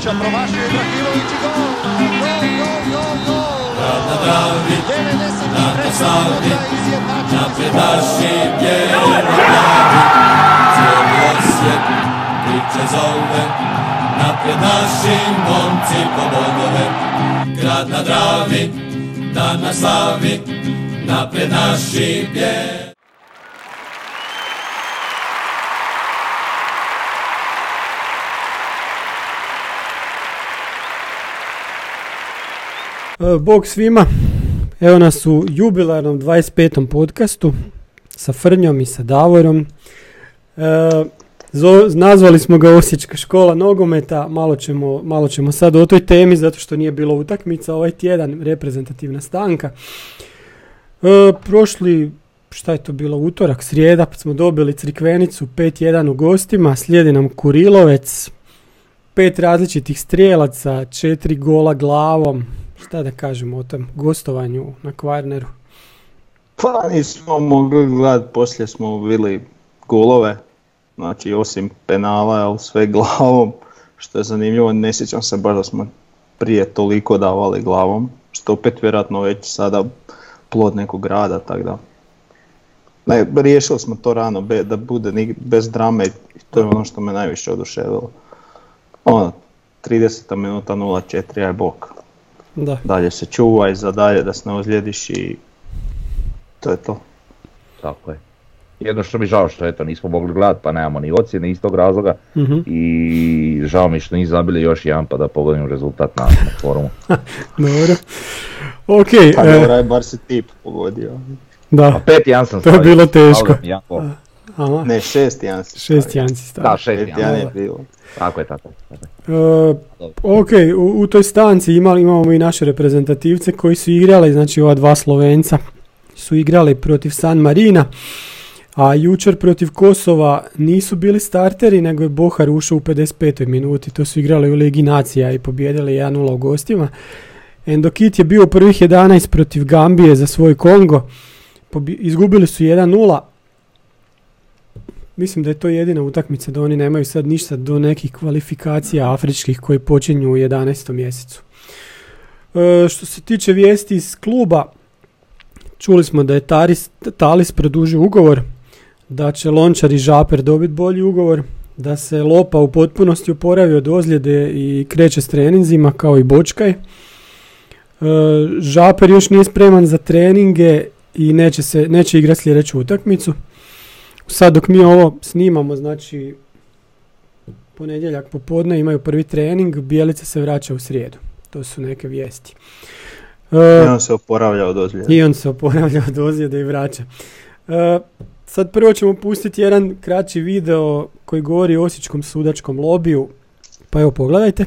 Ibrahimovića, promašio Ibrahimović i gol! Gol, gol, gol, gol! Grad na Dravi, 93. na Savi, minuta izjednačen napred naši bijeli glavi. Cijeli osjet priče zove, napred naši momci po bodove. Grad na Dravi, dan na slavi, napred naši bijeli. Bog svima, evo nas u jubilarnom 25. podcastu sa Frnjom i sa Davorom. E, zo- nazvali smo ga Osječka škola nogometa, malo ćemo, malo ćemo sad o toj temi zato što nije bilo utakmica ovaj tjedan, reprezentativna stanka. E, prošli, šta je to bilo, utorak, srijeda, smo dobili Crikvenicu 5-1 u gostima, slijedi nam Kurilovec, pet različitih strijelaca, četiri gola glavom, šta da kažemo o tom gostovanju na Kvarneru. Pa nismo mogli gledat, poslije smo bili golove, znači osim penala, ali sve glavom, što je zanimljivo, ne sjećam se baš da smo prije toliko davali glavom, što opet vjerojatno već sada plod nekog rada, tako da. Ne, riješili smo to rano, be- da bude ni- bez drame to je ono što me najviše oduševilo. Ono, 30 minuta 0-4, aj bok. Da. Dalje se čuvaj za dalje da se ne ozlijediš i to je to. Tako je. Jedno što mi žao što eto nismo mogli gledat pa nemamo ni ocjene iz tog razloga Mhm. i žao mi što nisu zabili još jedan pa da pogledam rezultat na, na forumu. Dobro. Ok, Pa e, dobro, je bar se tip pogodio. A da, pet jedan sam To je bilo teško. Stavio. Aha, Ne, šest jedan si šest stavio. janci Da, stavio. šest Pet jedan. jedan je bilo. Tako je, tako je. E, ok, u, u toj stanci imali, imamo i naše reprezentativce koji su igrali, znači ova dva Slovenca su igrali protiv San Marina, a jučer protiv Kosova nisu bili starteri, nego je Bohar ušao u 55. minuti, to su igrali u Ligi Nacija i pobijedili 1-0 u gostima. Endokit je bio u prvih 11 protiv Gambije za svoj Kongo, Pobi- izgubili su 1-0, Mislim da je to jedina utakmica da oni nemaju sad ništa do nekih kvalifikacija afričkih koji počinju u 11. mjesecu. E, što se tiče vijesti iz kluba, čuli smo da je Taris, Talis produžio ugovor, da će Lončar i Žaper dobiti bolji ugovor, da se Lopa u potpunosti oporavio od ozljede i kreće s treninzima kao i Bočkaj. E, Žaper još nije spreman za treninge i neće, se, neće igrati sljedeću utakmicu. Sad dok mi ovo snimamo, znači ponedjeljak popodne imaju prvi trening, Bijelica se vraća u srijedu. To su neke vijesti. E, I on se oporavlja od ozljede. I on se oporavlja od ozljede i vraća. E, sad prvo ćemo pustiti jedan kraći video koji govori o osječkom sudačkom lobiju. Pa evo pogledajte.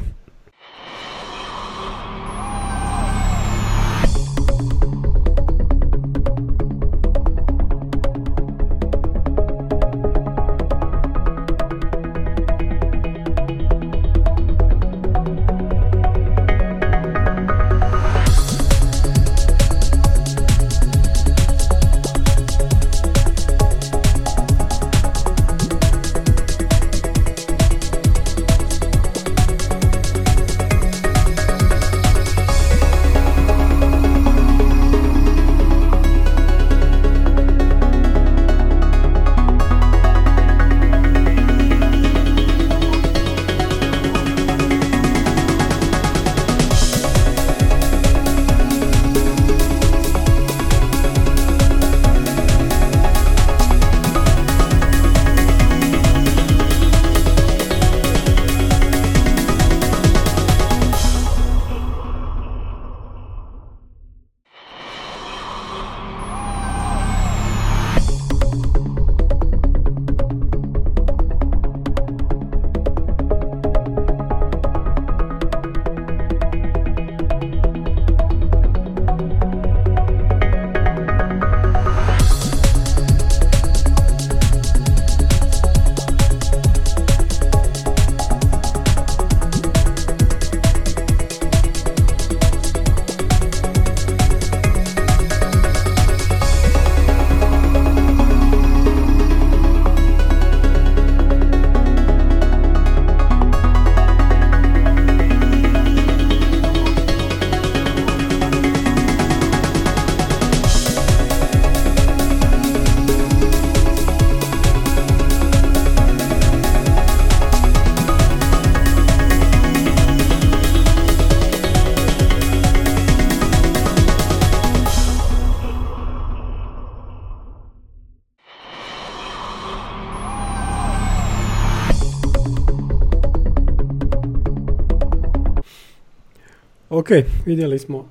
Ok, vidjeli smo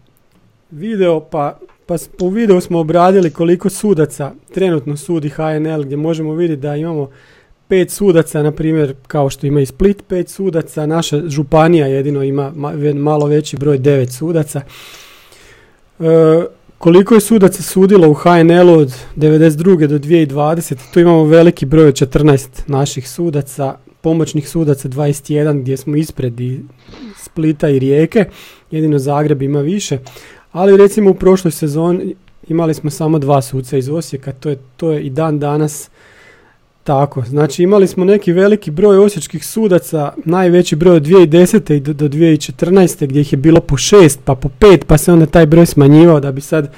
video, pa, pa u videu smo obradili koliko sudaca trenutno sudi HNL, gdje možemo vidjeti da imamo pet sudaca, na primjer, kao što ima i Split, pet sudaca, naša županija jedino ima malo veći broj, devet sudaca. E, koliko je sudaca sudilo u HNL-u od 92. do 2020. Tu imamo veliki broj od 14 naših sudaca, pomoćnih sudaca 21 gdje smo ispred i Splita i Rijeke, jedino Zagreb ima više. Ali recimo u prošloj sezoni imali smo samo dva suca iz Osijeka, to je, to je i dan danas tako. Znači imali smo neki veliki broj osječkih sudaca, najveći broj od 2010. i do, do 2014. gdje ih je bilo po šest, pa po pet, pa se onda taj broj smanjivao da bi sad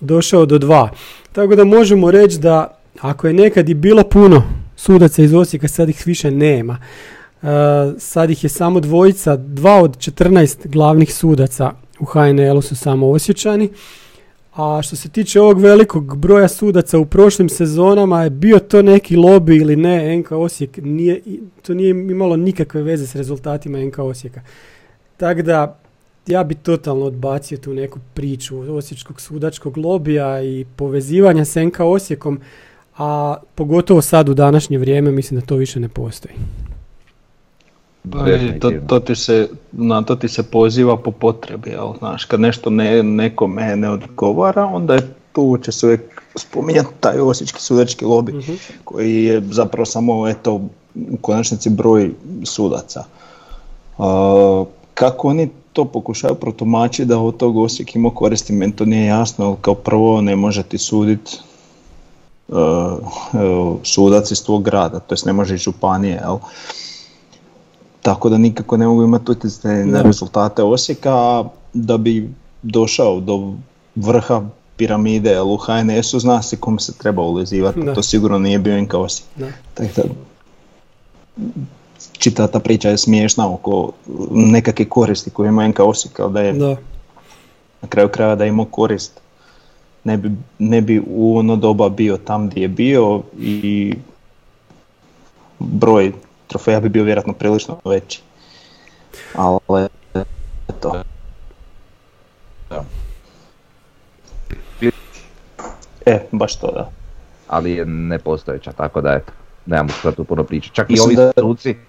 došao do dva. Tako da možemo reći da ako je nekad i bilo puno sudaca iz Osijeka, sad ih više nema. E, sad ih je samo dvojica, dva od 14 glavnih sudaca u HNL-u su samo Osječani. A što se tiče ovog velikog broja sudaca u prošlim sezonama je bio to neki lobby ili ne, NK Osijek nije, to nije imalo nikakve veze s rezultatima NK Osijeka. Tako da ja bi totalno odbacio tu neku priču osječkog sudačkog lobija i povezivanja s NK Osijekom, a pogotovo sad u današnje vrijeme mislim da to više ne postoji. Pa to, to ti se, na to ti se poziva po potrebi, jel, znaš, kad nešto ne, nekome ne odgovara, onda je tu će se uvijek spominjati taj osječki sudački lobby, koji je zapravo samo, eto, u konačnici broj sudaca. A, kako oni to pokušaju protumačiti da od tog Osijek ima koristi, meni to nije jasno, ali kao prvo ne može ti suditi uh, uh, sudac iz tvog grada, to jest ne može i županije, jel? Tako da nikako ne mogu imati utjecaj na rezultate Osijeka, da bi došao do vrha piramide, jel u HNS-u zna se kom se treba ulizivati, to sigurno nije bio NK Osijek. Tako da, čita ta priča je smiješna oko nekakve koristi koje ima NK Osijek, ali da je Da. na kraju krajeva da je imao korist ne bi, ne bi u ono doba bio tam gdje je bio i broj trofeja bi bio vjerojatno prilično veći. Ali eto. E, baš to da. ali je nepostojeća, tako da eto, nemamo šta tu puno pričati. Čak i Mislim ovi da-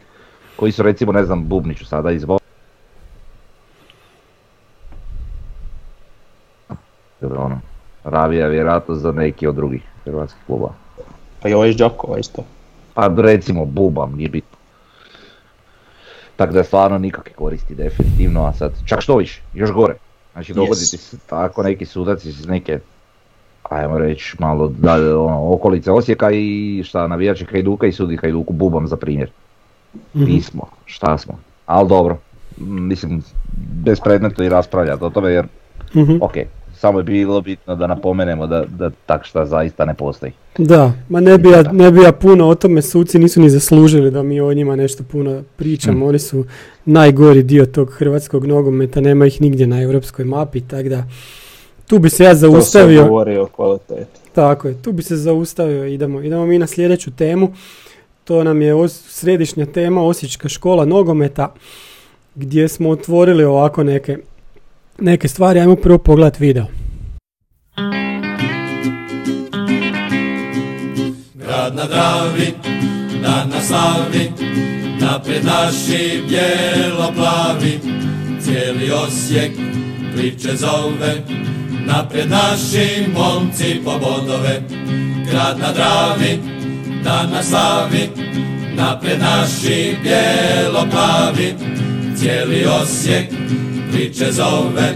koji su recimo, ne znam, Bubniću sada izvo... Dobro, ono, Ravija vjerojatno za neki od drugih hrvatskih kluba. Pa i ovaj iz Đakova isto. Pa recimo Bubam, nije bitno. Tako da je stvarno nikakve koristi definitivno, a sad čak što više, još gore. Znači dogodi Yes. se tako neki sudac iz neke, ajmo reći malo dalje, ono, okolice Osijeka i šta navijači Hajduka i sudi Hajduku Bubam za primjer. Mhm. Nismo, šta smo. Ali dobro, mislim, bespredmetno i raspravljati o tome jer, Mhm. ok, samo je bilo bitno da napomenemo da, da tak šta zaista ne postoji. Da, ma ne bi, ja, ne bi ja puno o tome, suci nisu ni zaslužili da mi o njima nešto puno pričamo, Mm. oni su najgori dio tog hrvatskog nogometa, nema ih nigdje na europskoj mapi, tako da tu bi se ja To se zaustavio, govori o kvaliteti. tako je, tu bi se zaustavio, idemo, idemo mi na sljedeću temu, to nam je os- središnja tema Osječka škola nogometa, gdje smo otvorili ovako neke, neke stvari, ajmo prvo pogledat video. Grad na Dravi, dan na slavi, naprijed naši bijelo-plavi, cijeli Osijek priče zove, naprijed naši momci po bodove. Grad na Dravi, dan na slavi, naprijed naši bijelo-plavi, cijeli Osijek priče zove,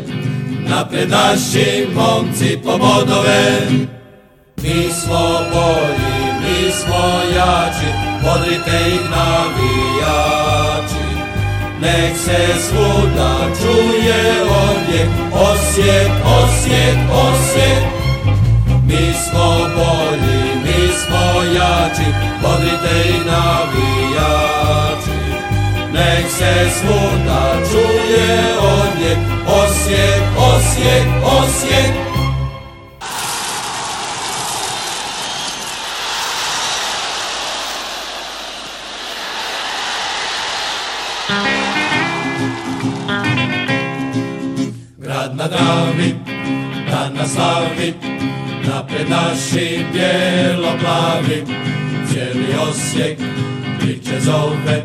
naprijed naši momci po bodove. Mi smo bolji, mi smo jači, bodrite ih navijači. Nek se svuda čuje ovdje, Osijek, Osijek, Osijek. Mi smo bolji, mi smo jači, bodrite ih navijači. Nek se svuda čuje ovdje, Osijek, Osijek, Osijek. Dravi, dan na slavi, napred naši bijelo-plavi, cijeli Osijek priče zove,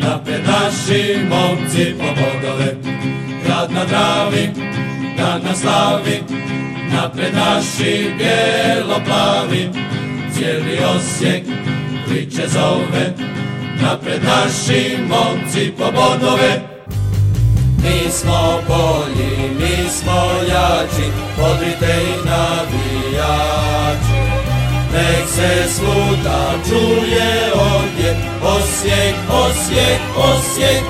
napred naši momci po bodove. Grad na Dravi, dan na slavi, napred naši bijelo-plavi, cijeli Osijek priče zove, napred naši momci po bodove. Mi smo bolji, mi smo jači, podrite ih navijači. Nek se svuda čuje ovdje, Osijek, Osijek, Osijek.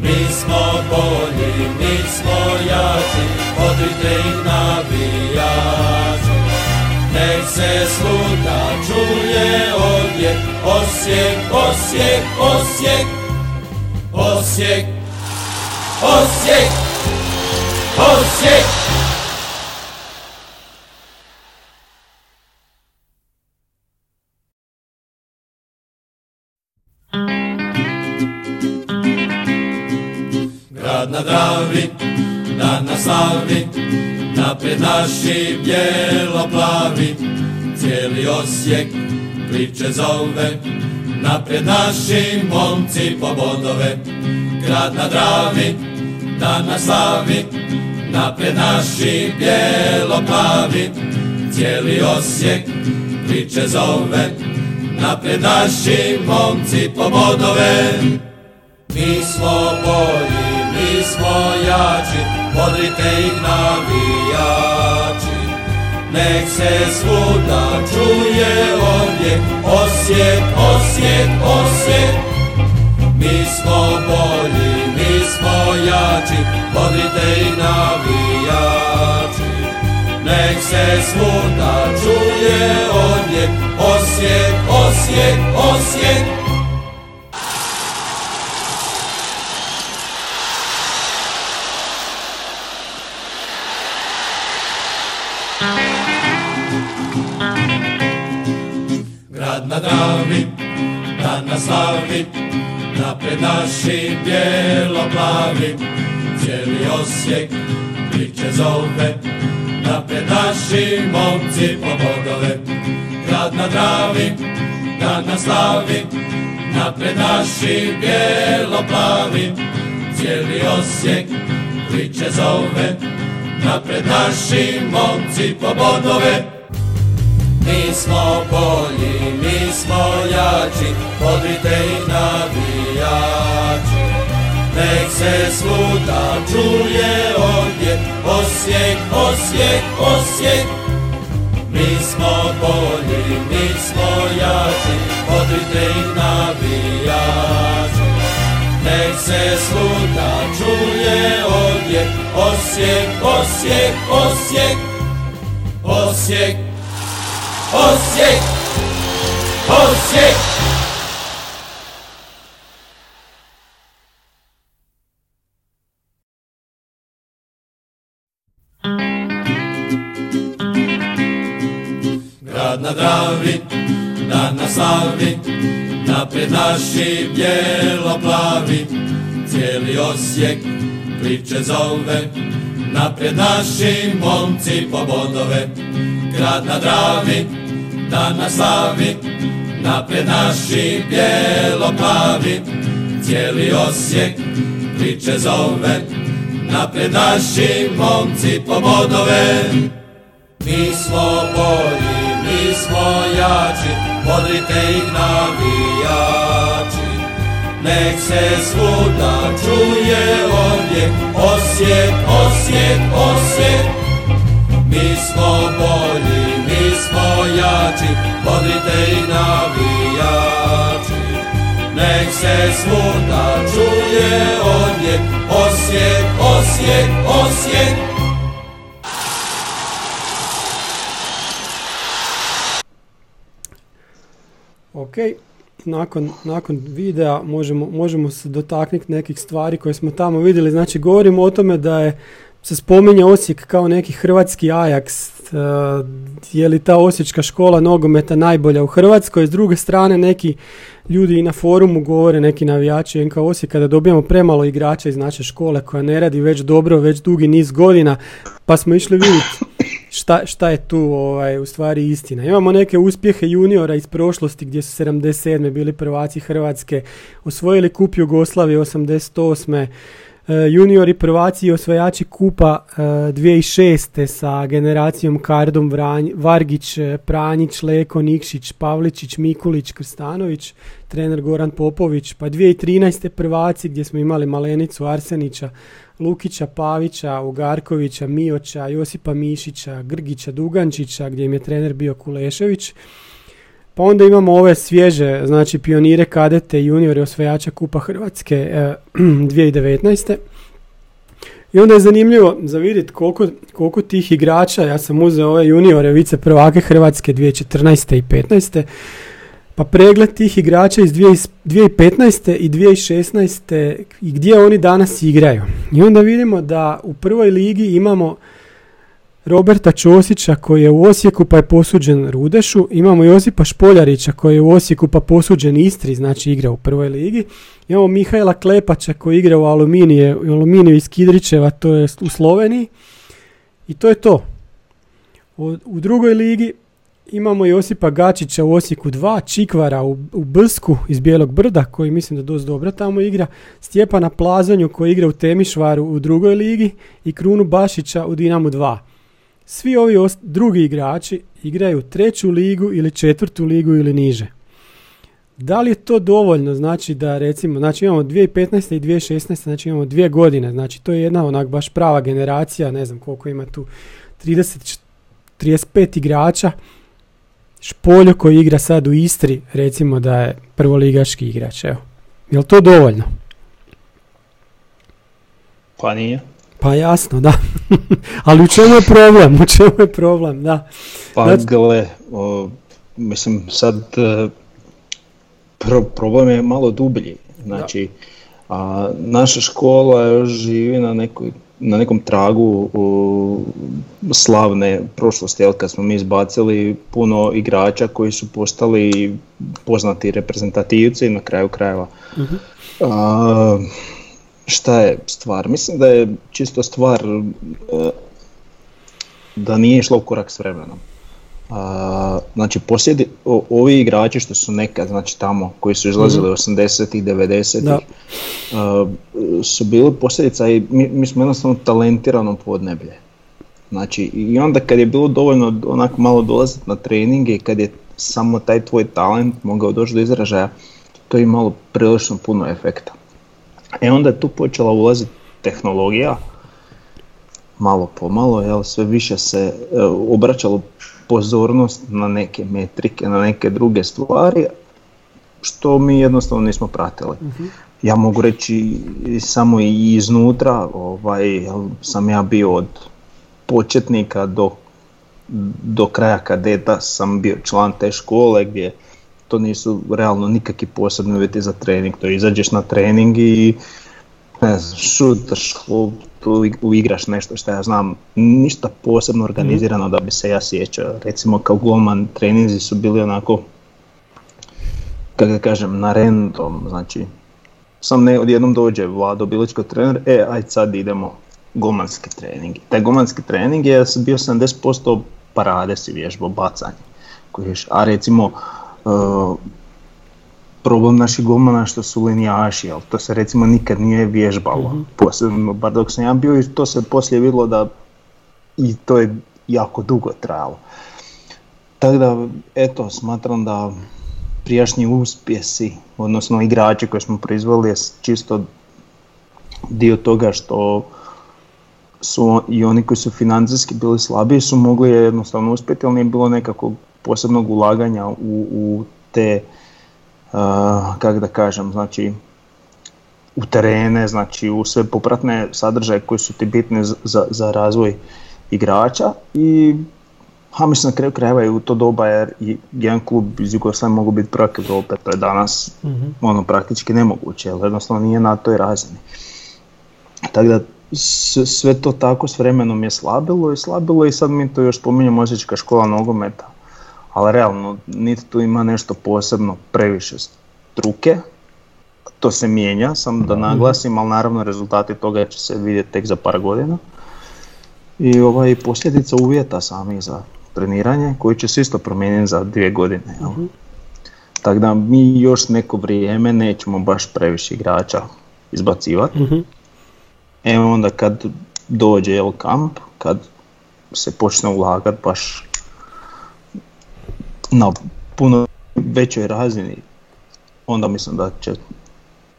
Mi smo bolji, mi smo jači, podrite ih navijači. Nek se svuda čuje ovdje, Osijek, Osijek, Osijek, Osijek. Osijek! Osijek! Grad na Dravi, dan na slavi, napred naši bijelo-plavi, cijeli Osijek priče zove, napred naši momci po bodove. Grad na Dravi, dan na slavi, napred naši bijelo-plavi, cijeli Osijek priče zove, napred naši momci po bodove. Mi smo bolji, mi smo jači, podrite ih navijači. Nek se svuda čuje ovdje, Osijek, Osijek, Osijek. Mi smo bolji, mi smo jači, podrite ih navijači. Nek se svuda čuje ovdje, Osijek, Osijek, Osijek. Grad na Dravi, dan na slavi, napred naši bijelo-plavi, cijeli Osijek priče zove, napred naši momci po. Grad na Dravi, dan na slavi, napred naši bijelo-plavi, cijeli Osijek priče zove, napred naši momci po bodove. Mi smo bolji, mi smo jači, podrite ih navijači. Nek se svuda čuje ovdje, Osijek, Osijek, Osijek. Mi smo bolji, mi smo jači, podrite ih navijači. Nek se svuda čuje ovdje, Osijek, Osijek, Osijek, Osijek. Osijek! Osijek! Grad na Dravi, dan na slavi, napred naši bijelo-plavi, cijeli Osijek priče zove, napred naši momci po bodove. Grad na Dravi, dan na slavi, napred naši bijelo-plavi, cijeli Osijek priče zove, napred naši momci po bodove. Mi smo bolji, mi smo jači, podrite ih navijači. Nek se svuda čuje ovdje, Osijek, Osijek, Osijek. Mi smo bolji, mi smo jači, podrite ih navijači. Nek se svuda čuje ovdje, Osijek, Osijek, Osijek. Ok, nakon, nakon videa možemo, možemo se dotaknuti nekih stvari koje smo tamo vidjeli. Znači, govorimo o tome da je se spominje Osijek kao neki hrvatski Ajax, uh, je li ta osječka škola nogometa najbolja u Hrvatskoj, s druge strane neki ljudi i na forumu govore, neki navijači NK Osijek, kada dobijamo premalo igrača iz naše škole koja ne radi već dobro, već dugi niz godina, pa smo išli vidjeti šta, šta je tu ovaj, u stvari istina. Imamo neke uspjehe juniora iz prošlosti gdje su 77. bili prvaci Hrvatske, osvojili kup Jugoslavije 88. E, juniori prvaci i osvajači kupa e, 2006. sa generacijom Kardom, Vranj, Vargić, e, Pranjić, Leko, Nikšić, Pavličić, Mikulić, Krstanović, trener Goran Popović, pa 2013. prvaci gdje smo imali Malenicu Arsenića, Lukića, Pavića, Ugarkovića, Mioća, Josipa Mišića, Grgića, Dugančića, gdje im je trener bio Kulešević. Pa onda imamo ove svježe, znači pionire, kadete, juniore, osvajača Kupa Hrvatske e, 2019. I onda je zanimljivo za vidjeti koliko, koliko tih igrača, ja sam uzeo ove juniore, vice prvake Hrvatske 2014. i 2015. Pa pregled tih igrača iz 2015. i 2016. i gdje oni danas igraju. I onda vidimo da u prvoj ligi imamo Roberta Ćosića koji je u Osijeku pa je posuđen Rudešu. Imamo Josipa Špoljarića koji je u Osijeku pa posuđen Istri, znači igra u prvoj ligi. Imamo Mihajla Klepača koji igra u Aluminije, u Aluminiju iz Kidričeva, to je u Sloveniji. I to je to. U drugoj ligi imamo Josipa Gačića u Osijeku 2, Čikvara u, u Bsku iz Bijelog brda koji mislim da dosta dobro tamo igra, Stjepana Plazonju koji igra u Temišvaru u drugoj ligi i Krunu Bašića u Dinamu 2. Svi ovi os- drugi igrači igraju treću ligu ili četvrtu ligu ili niže. Da li je to dovoljno, znači da recimo, znači imamo 2015. i 2016. znači imamo dvije godine, znači to je jedna onak baš prava generacija, ne znam koliko ima tu, 30, 35 igrača, Špoljo koji igra sad u Istri, recimo da je prvoligaški igrač, evo. Je li to dovoljno? Pa nije. Pa jasno, da. Ali u čemu je problem? U čemu je problem, da. Pa Znači- gle, o, mislim sad e, pro- problem je malo dublji. Znači, a, naša škola živi na, nekoj, na nekom tragu o, slavne prošlosti, jel, kad smo mi izbacili puno igrača koji su postali poznati reprezentativci na kraju krajeva. Mhm. A, šta je stvar? Mislim da je čisto stvar e, da nije išlo u korak s vremenom. A, znači posljedi, o- ovi igrači što su nekad, znači tamo, koji su izlazili 80-ih, 90-ih, Da. a, su bili posljedica i mi, mi smo jednostavno talentirano podneblje. Znači i onda kad je bilo dovoljno onako malo dolaziti na treninge i kad je samo taj tvoj talent mogao doći do izražaja, to je imalo prilično puno efekta. E onda je tu počela ulaziti tehnologija, malo po malo, jel, sve više se e, obraćalo pozornost na neke metrike, na neke druge stvari, što mi jednostavno nismo pratili. Ja mogu reći samo i iznutra, ovaj, jel, sam ja bio od početnika do, do kraja kadeta sam bio član te škole gdje to nisu realno nikakvi posebni uvjeti za trening, to izađeš na trening i ne znam, šutaš, uigraš nešto što ja znam, ništa posebno organizirano da bi se ja sjećao. Recimo kao golman treninzi su bili onako, kako da kažem, na random, znači sam ne odjednom dođe Vlado Bilićko trener, e aj sad idemo golmanski trening. Taj golmanski trening je bio 70% parade si vježbao, bacanje. A recimo, uh, problem naših golmana što su linijaši, ali to se recimo nikad nije vježbalo. Posebno, bar dok sam ja bio i to se poslije vidjelo da i to je jako dugo trajalo. Tako da, eto, smatram da prijašnji uspjesi, odnosno igrači koje smo proizveli je čisto dio toga što su i oni koji su financijski bili slabiji su mogli jednostavno uspjeti, ali nije bilo nekakvog posebnog ulaganja u, u te, uh, kako da kažem, znači u terene, znači u sve popratne sadržaje koji su ti bitni za- za, razvoj igrača i ha, mislim na kraju krajeva i u to doba jer i jedan klub iz Jugoslavije mogu biti prvak Europe, to je danas ono praktički nemoguće, jer jednostavno nije na toj razini. Tako da sve to tako s vremenom je slabilo i slabilo i sad mi to još spominjemo Osječka škola nogometa. Ali realno, niti tu ima nešto posebno previše struke, to se mijenja, sam da naglasim, ali naravno rezultati toga će se vidjeti tek za par godina. I ovaj posljedica uvjeta samih za treniranje koji će se isto promijeniti za dvije godine. jel? Tako da mi još neko vrijeme nećemo baš previše igrača izbacivati. Mhm. E onda kad dođe jel kamp, kad se počne ulagat baš na puno većoj razini, onda mislim da će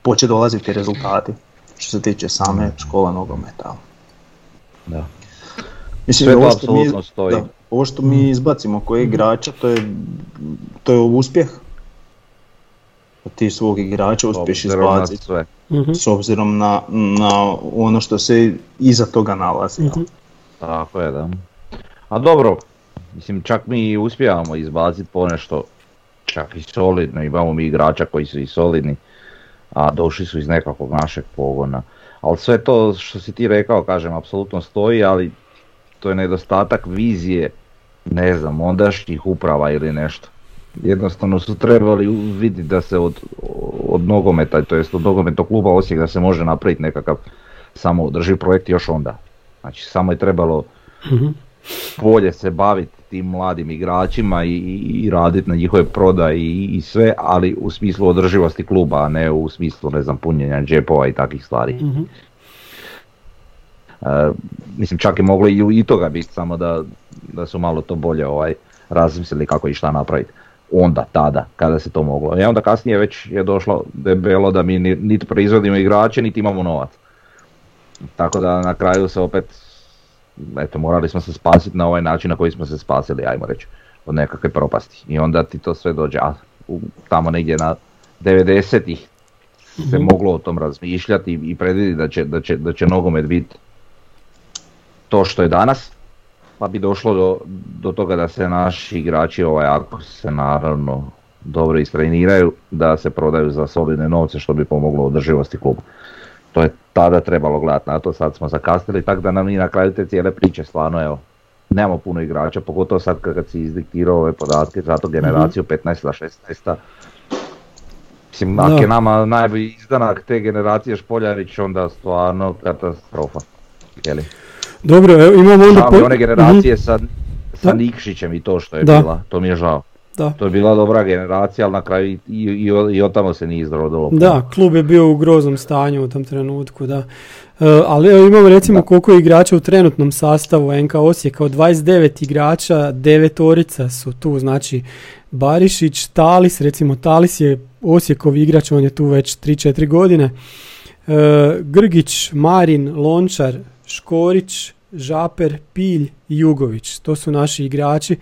početi dolaziti rezultati što se tiče same škola nogometa. Da. Mislim, Sve ovo što mi, stoji. da, ovo što mi izbacimo koji igrača, to je, to je uspjeh. Ti svog igrača uspješ izbaciti sve. Mhm. s obzirom na, na ono što se iza toga nalazi. Mhm. Tako je, da. A dobro, mislim čak mi uspijevamo izbaciti ponešto čak i solidno, imamo mi igrača koji su i solidni, a došli su iz nekakvog našeg pogona. Ali sve to što si ti rekao, kažem, apsolutno stoji, ali to je nedostatak vizije, ne znam, ondašnjih uprava ili nešto. Jednostavno su trebali vidjeti da se od, od nogometa, to jest od nogometnog kluba Osijek da se može napraviti nekakav samoodrživ projekt još onda. Znači samo je trebalo Mhm. bolje se baviti tim mladim igračima i, i, i raditi na njihove prodaji i, i sve, ali u smislu održivosti kluba, a ne u smislu ne znam punjenja džepova i takvih stvari. Mhm. E, mislim čak je moglo i, i toga biti, samo da, da su malo to bolje ovaj, razmislili kako i šta napraviti. Onda, tada, kada se to moglo. I onda kasnije već je došlo debelo da mi ni- niti proizvodimo igrače, niti imamo novac. Tako da na kraju se opet, eto, morali smo se spasiti na ovaj način na koji smo se spasili, ajmo reći, od nekakve propasti. I onda ti to sve dođe, a tamo negdje na 90-ih se moglo o tom razmišljati i predvidjeti da će, da će, da će nogomet biti to što je danas, pa bi došlo do, do toga da se naši igrači, ovaj, ako se naravno dobro istreniraju, da se prodaju za solidne novce što bi pomoglo održivosti kluba. To je tada trebalo gledati na to, sad smo zakasnili, tako da nam i na kraju te cijele priče stvarno evo, nemamo puno igrača, pogotovo sad kad si izdiktirao ove podatke za tu generaciju 15 16 Mislim, ako je nama najbolji izdanak te generacije Špoljarić, onda stvarno katastrofa. Jeli? Dobro, evo, imamo onda... Po- one generacije sa, sa Da. Nikšićem i to što je Da. bila, to mi je žao. Da. To je bila dobra generacija, ali na kraju i, i, i, i od tamo se nije izrodilo. Da, klub je bio u groznom stanju u tom trenutku, da. E, ali evo imamo recimo koliko je igrača u trenutnom sastavu NK Osijeka, od 29 igrača, 9 orica su tu, znači Barišić, Talis, recimo Talis je Osijekov igrač, on je tu već 3-4 godine, E, Grgić, Marin, Lončar, Škorić, Žaper, Pilj i Jugović, to su naši igrači.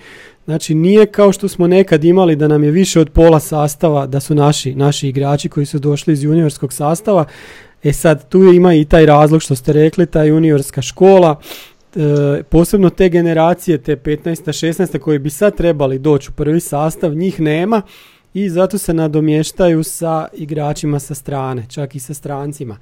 Znači nije kao što smo nekad imali da nam je više od pola sastava da su naši, naši igrači koji su došli iz juniorskog sastava. E sad tu ima i taj razlog što ste rekli, ta juniorska škola, e, posebno te generacije, te 15. 16. koji bi sad trebali doći u prvi sastav, njih nema i zato se nadomještaju sa igračima sa strane, čak i sa strancima.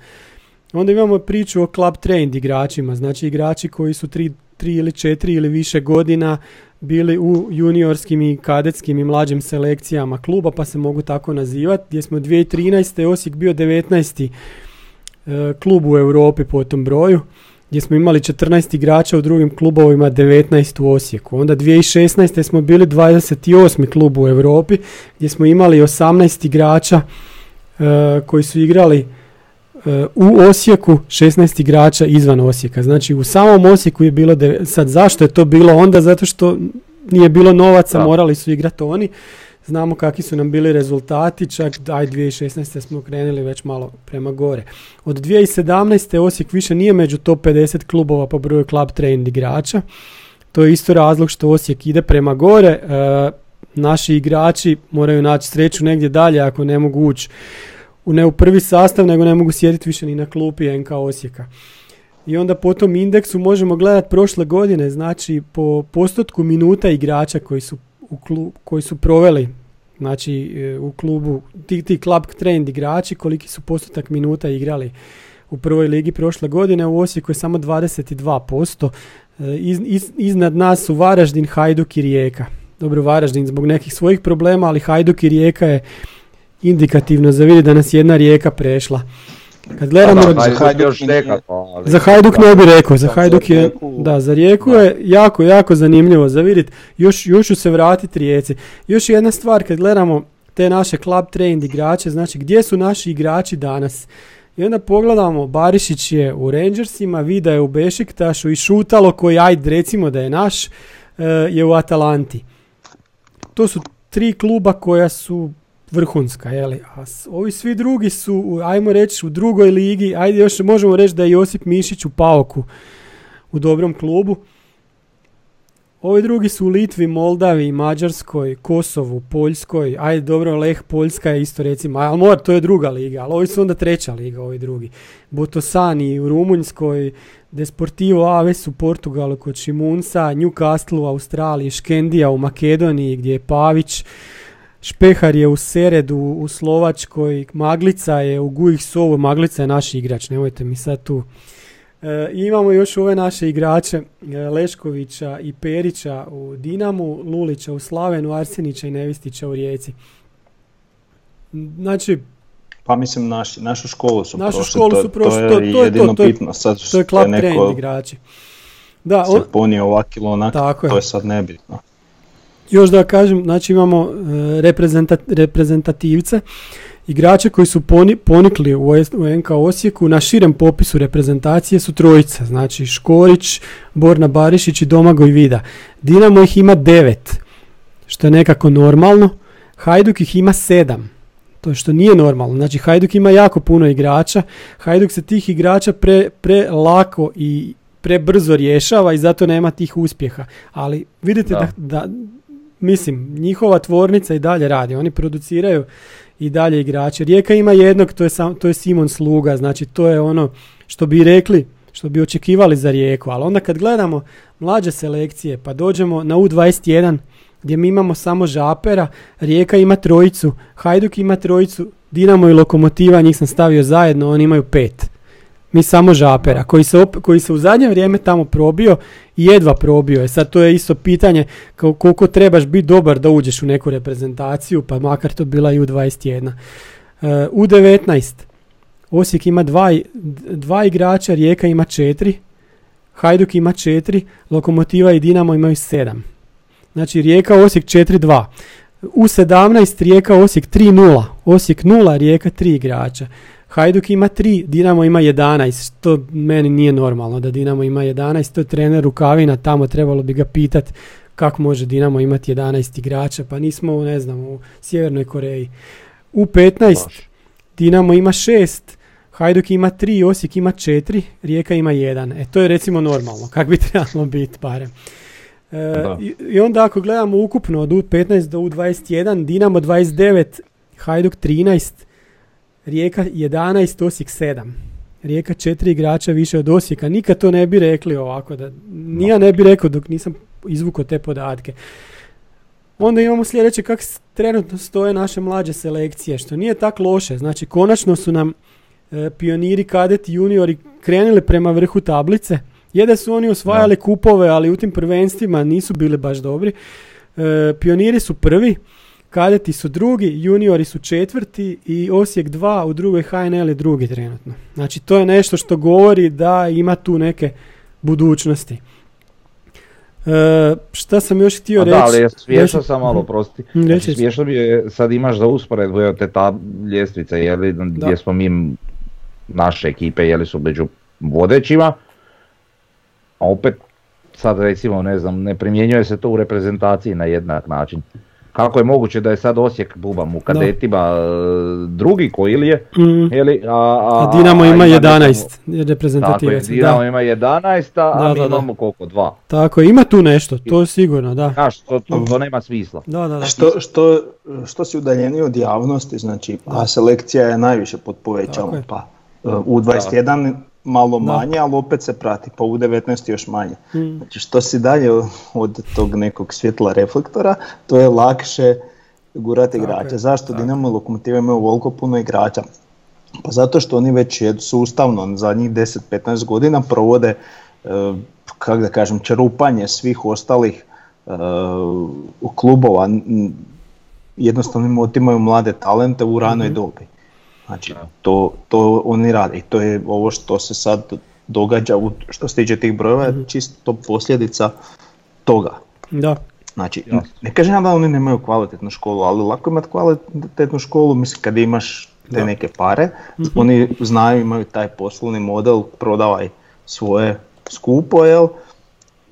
Onda imamo priču o club trained igračima, znači igrači koji su tri, tri ili četiri ili više godina bili u juniorskim i kadetskim i mlađim selekcijama kluba, pa se mogu tako nazivati, gdje smo 2013. Osijek bio 19. e, klub u Europi po tom broju, gdje smo imali 14 igrača u drugim klubovima, 19 u Osijeku. Onda 2016. smo bili 28. klub u Europi, gdje smo imali 18 igrača e, koji su igrali u Osijeku 16 igrača izvan Osijeka. Znači u samom Osijeku je bilo, deve- sad zašto je to bilo onda? Zato što nije bilo novaca, Da. morali su igrati oni. Znamo kakvi su nam bili rezultati, čak aj 2016. smo krenuli već malo prema gore. Od 2017. Osijek više nije među top 50 klubova po broju club trained igrača. To je isto razlog što Osijek ide prema gore. E, naši igrači moraju naći sreću negdje dalje ako ne mogu ući u ne u prvi sastav, nego ne mogu sjediti više ni na klupi NK Osijeka. I onda po tom indeksu možemo gledati prošle godine, znači po postotku minuta igrača koji su, u klu- koji su proveli znači e, u klubu, ti, ti club trained igrači, koliki su postotak minuta igrali u prvoj ligi prošle godine, u Osijeku je samo 22%. E, iz, iz- iznad nas su Varaždin, Hajduk i Rijeka. Dobro, Varaždin zbog nekih svojih problema, ali Hajduk i Rijeka je indikativno za vidi da nas jedna rijeka prešla. Kad gledamo... Da, za Hajduk Hajduk još nije- nekako, ali- Za Hajduk ne bi rekao, za Da, za Hajduk je, Rijeku- da, za Rijeku je jako, jako zanimljivo za vidjeti. Još, još ću se vratiti Rijeci. Još jedna stvar, kad gledamo te naše club trained igrače, znači gdje su naši igrači danas? I onda pogledamo, Barišić je u Rangersima, Vida je u Bešiktašu i Šutalo koji, ajde recimo da je naš, e, je u Atalanti. To su tri kluba koja su vrhunska, jeli? A s- ovi svi drugi su, ajmo reći, u drugoj ligi, ajde još možemo reći da je Josip Mišić u Paoku u dobrom klubu. Ovi drugi su u Litvi, Moldavi, Mađarskoj, Kosovu, Poljskoj, ajde dobro, Leh Poljska je isto recimo, ali mora, to je druga liga, ali ovi su onda treća liga, ovi drugi. Botosani u Rumunjskoj, Desportivo Aves u Portugalu kod Šimunca, Newcastle u Australiji, Škendija u Makedoniji gdje je Pavić, Špehar je u Seredu u Slovačkoj, Maglica je u Gujih Sovu, Maglica je naš igrač, nemojte mi sad tu. E, imamo još ove naše igrače, e, Leškovića i Perića u Dinamu, Lulića u Slavenu, Arsenića i Nevistića u Rijeci. Znači, Pa mislim naši, našu školu su Našu prošli, školu to, su prošli, to to- je to je to, jedino to je- bitno. Sad to je club neko trained igrači. Da, on, se ponio ovak ili onak, Tako je. to je sad nebitno. Još da kažem, znači imamo e, reprezenta- reprezentativce, igrače koji su poni- ponikli u, u NK Osijeku, na širem popisu reprezentacije su trojica, znači Škorić, Borna Barišić i Domagoj Vida. Dinamo ih ima devet, što je nekako normalno, Hajduk ih ima sedam, to što nije normalno, znači Hajduk ima jako puno igrača, Hajduk se tih igrača pre, pre lako i prebrzo rješava i zato nema tih uspjeha, ali vidite da, Da. da mislim, njihova tvornica i dalje radi. Oni produciraju i dalje igrače. Rijeka ima jednog, to je, sam, to je Simon Sluga, znači to je ono što bi rekli, što bi očekivali za Rijeku. Ali onda kad gledamo mlađe selekcije, pa dođemo na U21, gdje mi imamo samo Žapera, Rijeka ima trojicu, Hajduk ima trojicu, Dinamo i Lokomotiva, njih sam stavio zajedno, oni imaju pet. Mi samo Žapera, koji se, op- koji se u zadnje vrijeme tamo probio i jedva probio je. Sad to je isto pitanje koliko trebaš biti dobar da uđeš u neku reprezentaciju, pa makar to bila i U21. Uh, U19, Osijek ima dva, dva igrača, Rijeka ima četiri, Hajduk ima četiri, Lokomotiva i Dinamo imaju sedam. Znači Rijeka, Osijek 4-2. U17 Rijeka, Osijek 3-0. Osijek 0, Rijeka 3 igrača. Hajduk ima 3, Dinamo ima 11, što meni nije normalno da Dinamo ima 11, to je trener Rukavina, tamo trebalo bi ga pitat kako može Dinamo imati 11 igrača, pa nismo u, ne znam, u Sjevernoj Koreji. U 15 Baš. Dinamo ima 6, Hajduk ima 3, Osijek ima 4, Rijeka ima 1. E to je recimo normalno, kak bi trebalo biti barem. E, i, I onda ako gledamo ukupno od U15 do U21, Dinamo 29, Hajduk 13, Rijeka 11, Osijek 7. Rijeka četiri igrača više od Osijeka. Nikad to ne bi rekli ovako. Da, ni ja ne bi rekao dok nisam izvukao te podatke. Onda imamo sljedeće kako trenutno stoje naše mlađe selekcije, što nije tak loše. Znači, konačno su nam e, pioniri, kadeti, juniori krenuli prema vrhu tablice. Je da su oni osvajali kupove, ali u tim prvenstvima nisu bili baš dobri. E, pioniri su prvi, kadeti su drugi, juniori su četvrti i Osijek 2 u drugoj HNL je drugi trenutno. Znači, to je nešto što govori da ima tu neke budućnosti. E, šta sam još htio reći? da, ali je smiješno sam malo, Mhm. prosti. Mm, Znači, smiješno mi je, sad imaš za usporedbu te ta ljestvice, je li, gdje smo mi, naše ekipe, je li su među vodećima, a opet sad recimo, ne znam, ne primjenjuje se to u reprezentaciji na jednak način. Kako je moguće da je sad Osijek bubam u kadetima e, drugi ko ili je, Mm, je li, a, a, a Dinamo ima ne znam, 11 Tako je, reprezentativaca. Dinamo Da, ima 11, a Da, mi da, da. imamo koliko, dva. tako je, ima tu nešto, to je sigurno, da. Znaš, to, to, to nema smisla. Da, da, da. Što, što, što si udaljeniji od javnosti, znači, a selekcija je najviše pod Tako povećalom, je. pa uh, U21 malo Da. manje, ali opet se prati, pa U19 još manje. Mm. Znači, što si dalje od tog nekog svjetla reflektora, to je lakše gurati igrače. je, Zašto Dinamo i Lokomotiva imaju ovoliko puno igrača? Pa zato što oni već sustavno zadnjih 10-15 godina provode, e, kako da kažem, čerupanje svih ostalih e, klubova. Jednostavno im otimaju mlade talente u ranoj dobi. Znači, to, to oni rade i to je ovo što se sad događa u, što se tiče tih brojeva, je čisto posljedica toga. Da. Znači, ne kažem ja da oni nemaju kvalitetnu školu, ali lako imati kvalitetnu školu, mislim kad imaš te neke pare, oni znaju, imaju taj poslovni model, prodavaj svoje skupo, jel,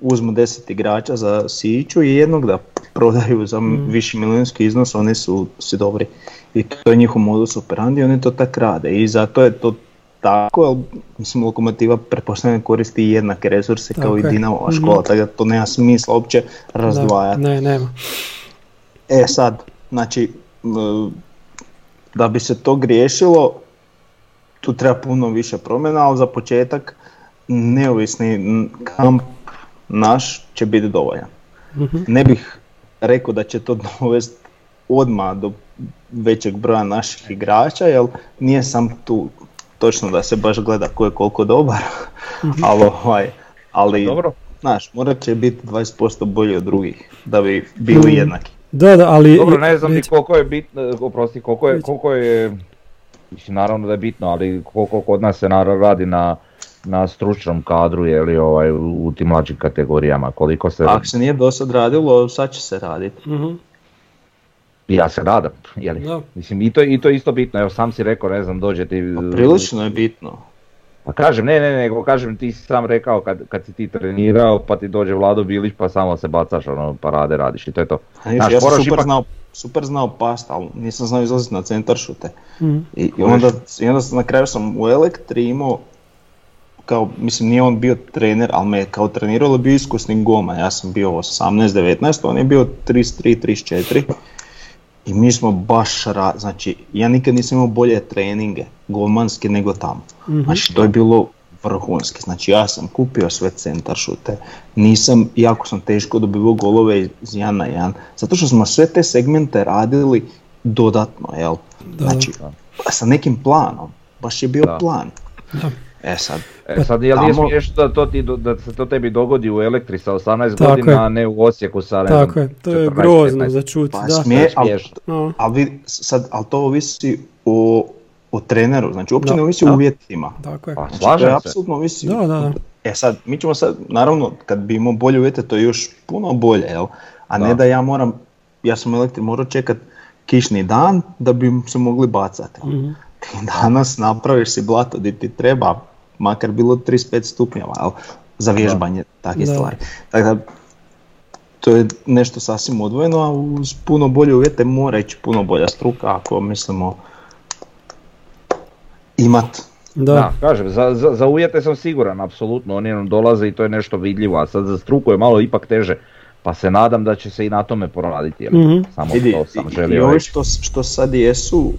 uzmu 10 igrača za siću i jednog da prodaju za viši milijunski iznos, oni su si dobri. I to je njihov modus operandi, oni to tak rade i zato je to tako, jer mislim lokomotiva pretpostavljam koristi jednake resurse kao i Tako je. Dinamova škola, tako da to nema smisla uopće Da. razdvajati. Ne, nema. E sad, znači, da bi se to griješilo, tu treba puno više promjena, ali za početak neovisni kamp naš će biti dovoljan. Mhm. Ne bih rekao da će to dovesti odmah do većeg broja naših igrača, jer nije sam tu točno da se baš gleda ko je koliko dobar, ali, ovaj, ali Dobro. znaš, morat će biti 20% bolji od drugih da bi bili Mm. jednaki. Da, da, ali... Dobro, ne znam ni koliko je bitno, oprosti, koliko je, koliko je, naravno da je bitno, ali koliko kod nas se naravno radi na, na stručnom kadru, je li ovaj, u, tim mlađim kategorijama, koliko se, Ako se nije do sad radilo, sad će se raditi. Mhm. ja se nadam, je li? Da. Mislim, i to, i to je isto bitno, evo sam si rekao, ne znam, dođe ti... Pa prilično je bitno. Pa kažem, ne, ne, nego kažem, ti si sam rekao kad, kad si ti trenirao, pa ti dođe Vlado Bilić, pa samo se bacaš, ono, parade radiš i to je to. A Znaš, ja sam super, ipak- znao, super znao past, ali nisam znao izlaziti na centar šute. Mhm. I, i onda, i onda sam- na kraju sam u Elektri imao, kao, mislim nije on bio trener, ali me je kao trenirao, ali bio iskusni golman. Ja sam bio 18-19, on je bio 33-34. I mi smo baš, ra- znači, ja nikad nisam imao bolje treninge golmanske nego tamo. Znači, to je bilo vrhunski. Znači, ja sam kupio sve centar šute, nisam, jako sam teško dobivao golove iz 1 na 1, zato što smo sve te segmente radili dodatno, jel? Znači, sa nekim planom, baš je bio Da. plan. E sad, E sad, jel nije smiješno da, to ti, da se to tebi dogodi u Elektri sa 18 Tako godina, je. a ne u Osijeku sa ne Tako je, to je 14, grozno 15? za čut, pa da. smije, ali. No. ali vi- sad, ali to ovisi o, o treneru, znači uopće Da. ne ovisi o uvjetima. Tako je. Pa Znači, to slažem je se. apsolutno ovisi. Da, da, da. E sad, mi ćemo sad, naravno, kad bi imao bolje uvjete, to je još puno bolje, jel? A ne Da. da ja moram, ja sam u elektri morao čekat kišni dan da bi se mogli bacati. Mhm. Ti danas napraviš si blato di ti treba, makar bilo 35 stupnjeva, jel? Za vježbanje takvih Da. stvari. Tako da, to je nešto sasvim odvojeno, a uz puno bolje uvjete mora ići puno bolja struka ako mislimo imat Da. Da, kažem, za, za, za uvjete sam siguran, apsolutno, oni nam dolaze i to je nešto vidljivo, a sad za struku je malo ipak teže, pa se nadam da će se i na tome poraditi, jel? Mhm. samo to sam i- i želio ovi reći. što, što sad jesu,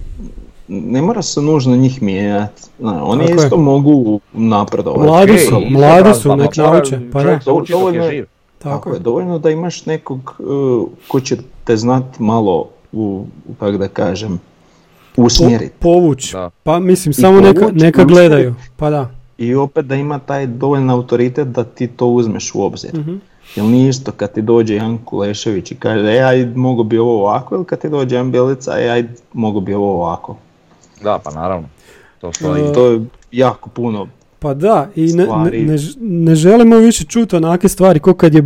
ne mora se nužno njih mijenjati. Oni Tako je. isto mogu napredovati. Mladi su, i mladi sad, su, pa nek mora nauče, pa čovjek da. se uči dok je Dovoljno je-. Tako je, dovoljno da imaš nekog uh, ko će te znat malo u, kako da kažem, usmjeriti. Povuć. Da. Pa mislim, samo neka, povuć, neka gledaju. Pa da. I opet da ima taj dovoljni autoritet da ti to uzmeš u obzir. Mhm. Jel nije isto kad ti dođe Jan Kulešević i kaže, e, aj, mogu bi ovo ovako, ili kad ti dođe Jan Bjelica, e, aj, mogu bi ovo ovako. Da, pa naravno, to stoji. E, To je jako puno Pa da, i ne, ne, ne, želimo više čuti onake stvari ko kad je e,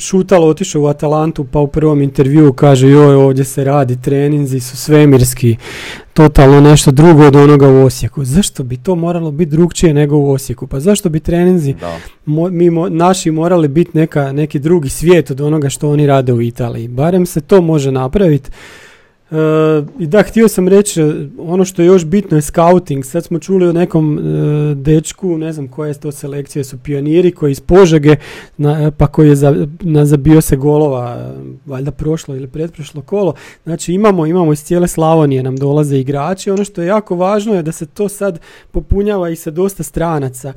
Šutalo otišao u Atalantu pa u prvom intervjuu kaže joj ovdje se radi, treninzi su svemirski, totalno nešto drugo od onoga u Osijeku. Zašto bi to moralo biti drugčije nego u Osijeku? Pa zašto bi treninzi mo- mi mo- naši morali biti neka, neki drugi svijet od onoga što oni rade u Italiji? Barem se to može napraviti. E, I da, htio sam reći, e, ono što je još bitno je scouting. Sad smo čuli o nekom e, dečku, ne znam koje to selekcije su pioniri, koji iz Požege, na- pa koji je za, na, zabio se golova, e, valjda prošlo ili pretprošlo kolo. Znači imamo, imamo iz cijele Slavonije nam dolaze igrači. Ono što je jako važno je da se to sad popunjava i sa dosta stranaca.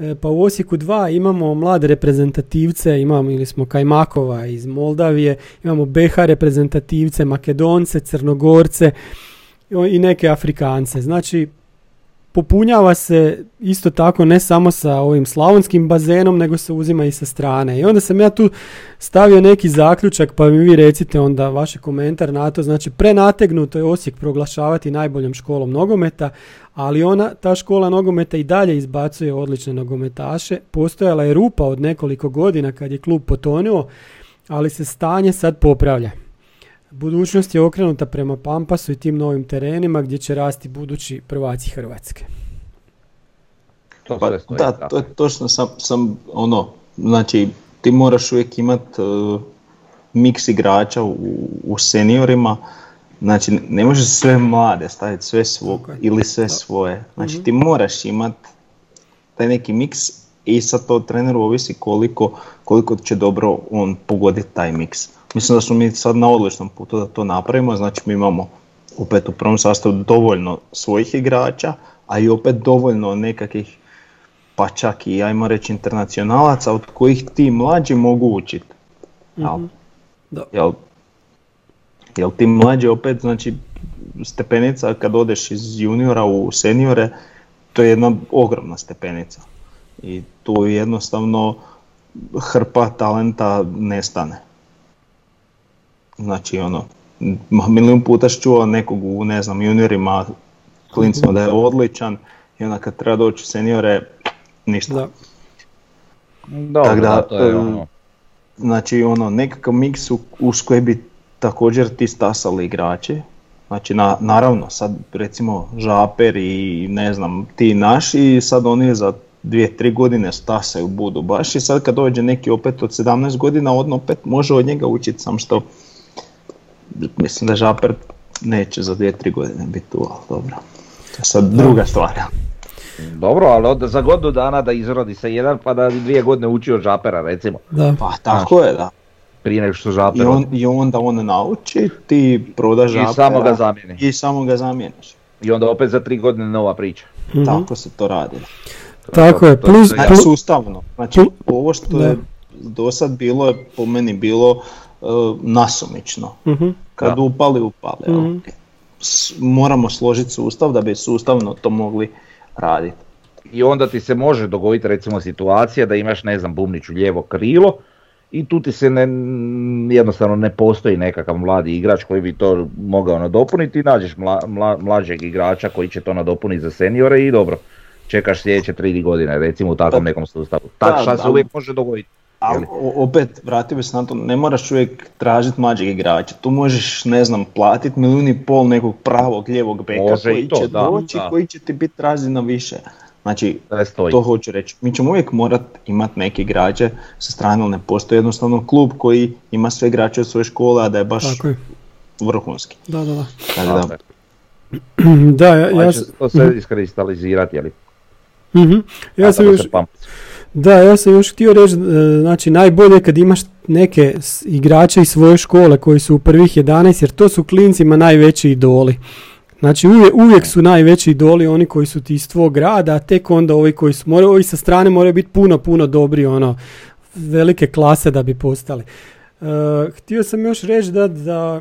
E, Pa u Osijeku 2 imamo mlade reprezentativce, imamo ili smo Kajmakova iz Moldavije, imamo BH reprezentativce, Makedonce, Crnogorce i neke Afrikance. Znači, popunjava se isto tako ne samo sa ovim slavonskim bazenom, nego se uzima i sa strane. I onda sam ja tu stavio neki zaključak, pa mi vi recite onda vaš komentar na to. Znači, prenategnuto je Osijek proglašavati najboljom školom nogometa, ali ona, ta škola nogometa i dalje izbacuje odlične nogometaše. Postojala je rupa od nekoliko godina kad je klub potonuo, ali se stanje sad popravlja. Budućnost je okrenuta prema Pampasu i tim novim terenima gdje će rasti budući prvaci Hrvatske. To Pa, da, to je točno sam, sam ono, znači ti moraš uvijek imat uh, miks igrača u, u seniorima, znači ne možeš sve mlade staviti sve svo, Tako je. ili sve svoje, znači ti moraš imat taj neki miks i sad to treneru ovisi koliko, koliko će dobro on pogoditi taj miks. Mislim da smo mi sad na odličnom putu da to napravimo, znači mi imamo opet u prvom sastavu dovoljno svojih igrača, a i opet dovoljno nekakvih pa čak i ajmo reći internacionalaca od kojih ti mlađi mogu učiti. Jel? Da. Jel, jel ti mlađi opet znači stepenica kad odeš iz juniora u seniore, to je jedna ogromna stepenica. I tu jednostavno hrpa talenta nestane. Znači ono, milijun puta čuo nekog u ne znam juniorima, klincima da je odličan i onda kad treba doći u seniore, ništa. Da. Dobro, Tak da, da, to je ono. Znači ono, nekakav miks u- uz koji bi također ti stasali igrači. Znači na, naravno sad recimo Žaper i ne znam ti naši sad oni za dvije, tri godine stasaju budu baš i sad kad dođe neki opet od 17 godina on opet može od njega učiti sam što mislim da Žaper neće za dvije, tri godine biti tu, ali dobro. To je sad druga stvar. Dobro, ali od, za godinu dana da izrodi se jedan pa da dvije godine uči od žapera recimo. Da. Pa tako je da. Prije nego što I, žaper on, I onda on nauči, ti prodaš I Žapera samo ga zamijeni. I samo ga zamijeniš. I onda opet za tri godine nova priča. Mhm. Tako se to radi. Tako je, To- to- plus- Znači, sustavno. Znači, ovo što Da. je do sad bilo je po meni bilo uh, nasumično. Mhm. Kad Da. upali, upali. Mhm. S- moramo složiti sustav da bi sustavno to mogli raditi. I onda ti se može dogoditi recimo situacija da imaš ne znam bubniću lijevo krilo i tu ti se ne, jednostavno ne postoji nekakav mladi igrač koji bi to mogao nadopuniti i nađeš mla, mla- mlađeg igrača koji će to nadopuniti za seniore i dobro. Čekaš sljedeće tri godine recimo u takvom nekom sustavu. Tak Da, šta se uvijek može dogoditi. Ali opet, vratio bi se na to, ne moraš uvijek tražiti mlađeg igrača. Tu možeš, ne znam, platiti milijun i pol nekog pravog lijevog beka Može i koji to, će da, doći, da. koji će ti biti razina više. Znači, to hoću reći. Mi ćemo uvijek morat imati neke igrače sa strane, ali ne postoji jednostavno klub koji ima sve igrače od svoje škole, a da je baš Tako je. vrhunski. Da, da, da. Tako da. Da, ja, ja, Pa s- će to sve iskristalizirati, jeli? mhm. ja sam još, se. Da, ja sam još htio reći, e, znači najbolje je kad imaš neke igrače iz svoje škole koji su u prvih 11, jer to su klincima najveći idoli. Znači uvijek, uvijek su najveći idoli oni koji su ti iz tvog grada, a tek onda ovi koji su, moraju, ovi sa strane moraju biti puno, puno dobri, ono, velike klase da bi postali. E, htio sam još reći da, da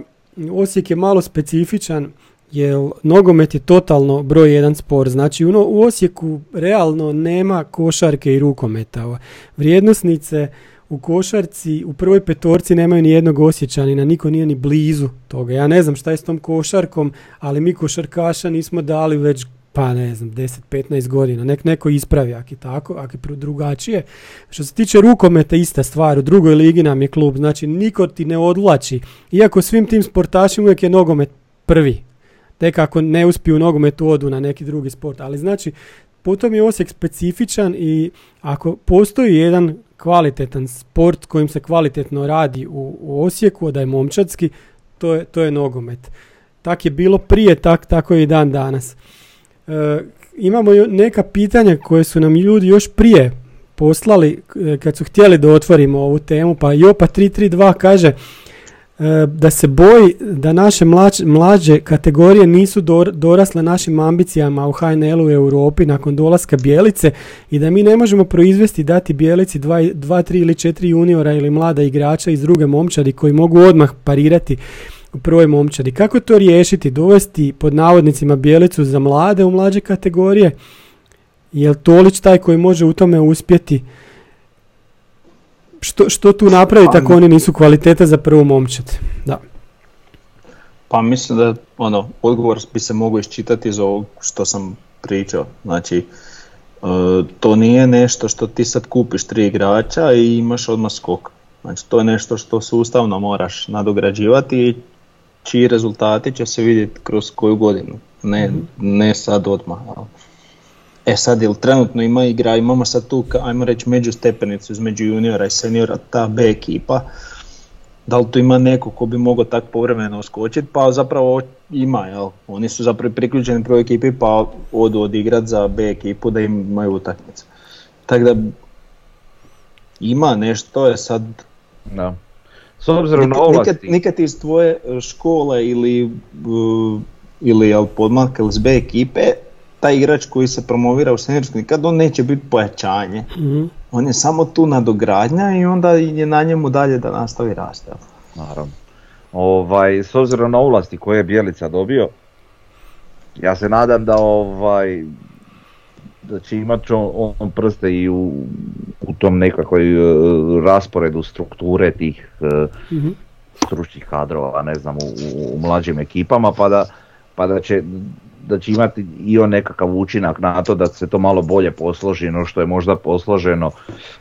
Osijek je malo specifičan, jer nogomet je totalno broj jedan sport. Znači u, no- u Osijeku realno nema košarke i rukometa. Vrijednosnice u košarci, u prvoj petorci nemaju ni jednog osjećanina, niko nije ni blizu toga. Ja ne znam šta je s tom košarkom, ali mi košarkaša nismo dali već pa ne znam, 10-15 godina. Nek neko ispravi ako je tako, ako je drugačije. Što se tiče rukometa, ista stvar. U drugoj ligi nam je klub. Znači, niko ti ne odvlači. Iako svim tim sportašima uvijek je nogomet prvi. Tek ako ne uspiju u nogometu odu na neki drugi sport. Ali znači, potom je Osijek specifičan i ako postoji jedan kvalitetan sport kojim se kvalitetno radi u, u Osijeku, da je momčadski, to je, to je nogomet. Tak je bilo prije, tak, tako je i dan danas. E, imamo neka pitanja koje su nam ljudi još prije poslali e, kad su htjeli da otvorimo ovu temu, pa Jopa 332 kaže da se boji da naše mlađe, kategorije nisu dor- dorasle našim ambicijama u HNL-u u Europi nakon dolaska Bijelice i da mi ne možemo proizvesti dati dva, dva, tri ili četiri juniora ili mlada igrača iz druge momčadi koji mogu odmah parirati u prvoj momčadi. Kako to riješiti? Dovesti pod navodnicima bijelicu za mlade u mlađe kategorije? Je li Tolić taj koji može u tome uspjeti? Što, što tu napraviti ako oni nisu kvaliteta za prvu momčad? Da. Pa mislim da ono, odgovor bi se mogao iščitati iz ovog što sam pričao. Znači, e, to nije nešto što ti sad kupiš tri igrača i imaš odmah skok. Znači, to je nešto što sustavno moraš nadograđivati i čiji rezultati će se vidjeti kroz koju godinu, ne, ne sad odmah. ali. E sad, jel trenutno ima igra, imamo sad tu, ajmo reći, među stepenicu između juniora i seniora, ta B ekipa, da li tu ima neko ko bi mogao tak povremeno skočiti, pa zapravo ima, jel? Oni su zapravo priključeni prvoj ekipi pa odu odigrat za B ekipu da imaju utakmice. Tako da ima nešto, je sad Da. S obzirom na nikad, nikad, ovlasti, nikad iz tvoje e, škole ili, uh, ili jel, podmlatka ili s B ekipe, taj igrač koji se promovira u seniorsku, nikad on neće biti pojačanje. Mhm. On je samo tu nadogradnja i onda je na njemu dalje da nastavi rasti. jel? naravno. Ovaj, s obzirom na ovlasti koje je Bjelica dobio, ja se nadam da ovaj da će imat će on, on prste i u, u tom nekakvoj e, rasporedu strukture tih e, Mhm. stručnih kadrova, ne znam, u, u- u mlađim ekipama, pa da, pa da će da će imati i on nekakav učinak na to da se to malo bolje posloži no što je možda posloženo,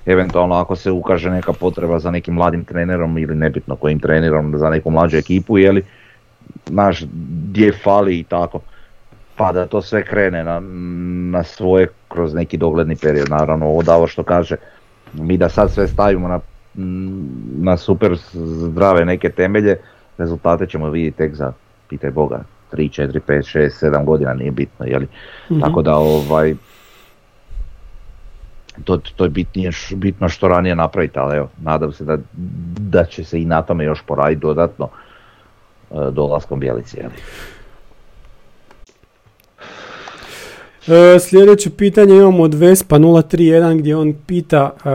eventualno ako se ukaže neka potreba za nekim mladim trenerom ili nebitno kojim trenerom za neku mlađu ekipu, jeli, naš gdje fali i tako. Pa da to sve krene na, na svoje kroz neki dogledni period, naravno ovo Davor što kaže, mi da sad sve stavimo na, na super zdrave neke temelje, rezultate ćemo vidjeti tek za, pitaj Boga, 3, 4, 5, 6, 7 godina, nije bitno, jeli? Mhm. Tako da ovaj, to, to je bitnije, bitno što ranije napraviti, ali evo, nadam se da, da će se i na tome još poraditi dodatno e, dolaskom Bjelici. Jeli? E, sljedeće pitanje imamo od Vespa 031 gdje on pita e,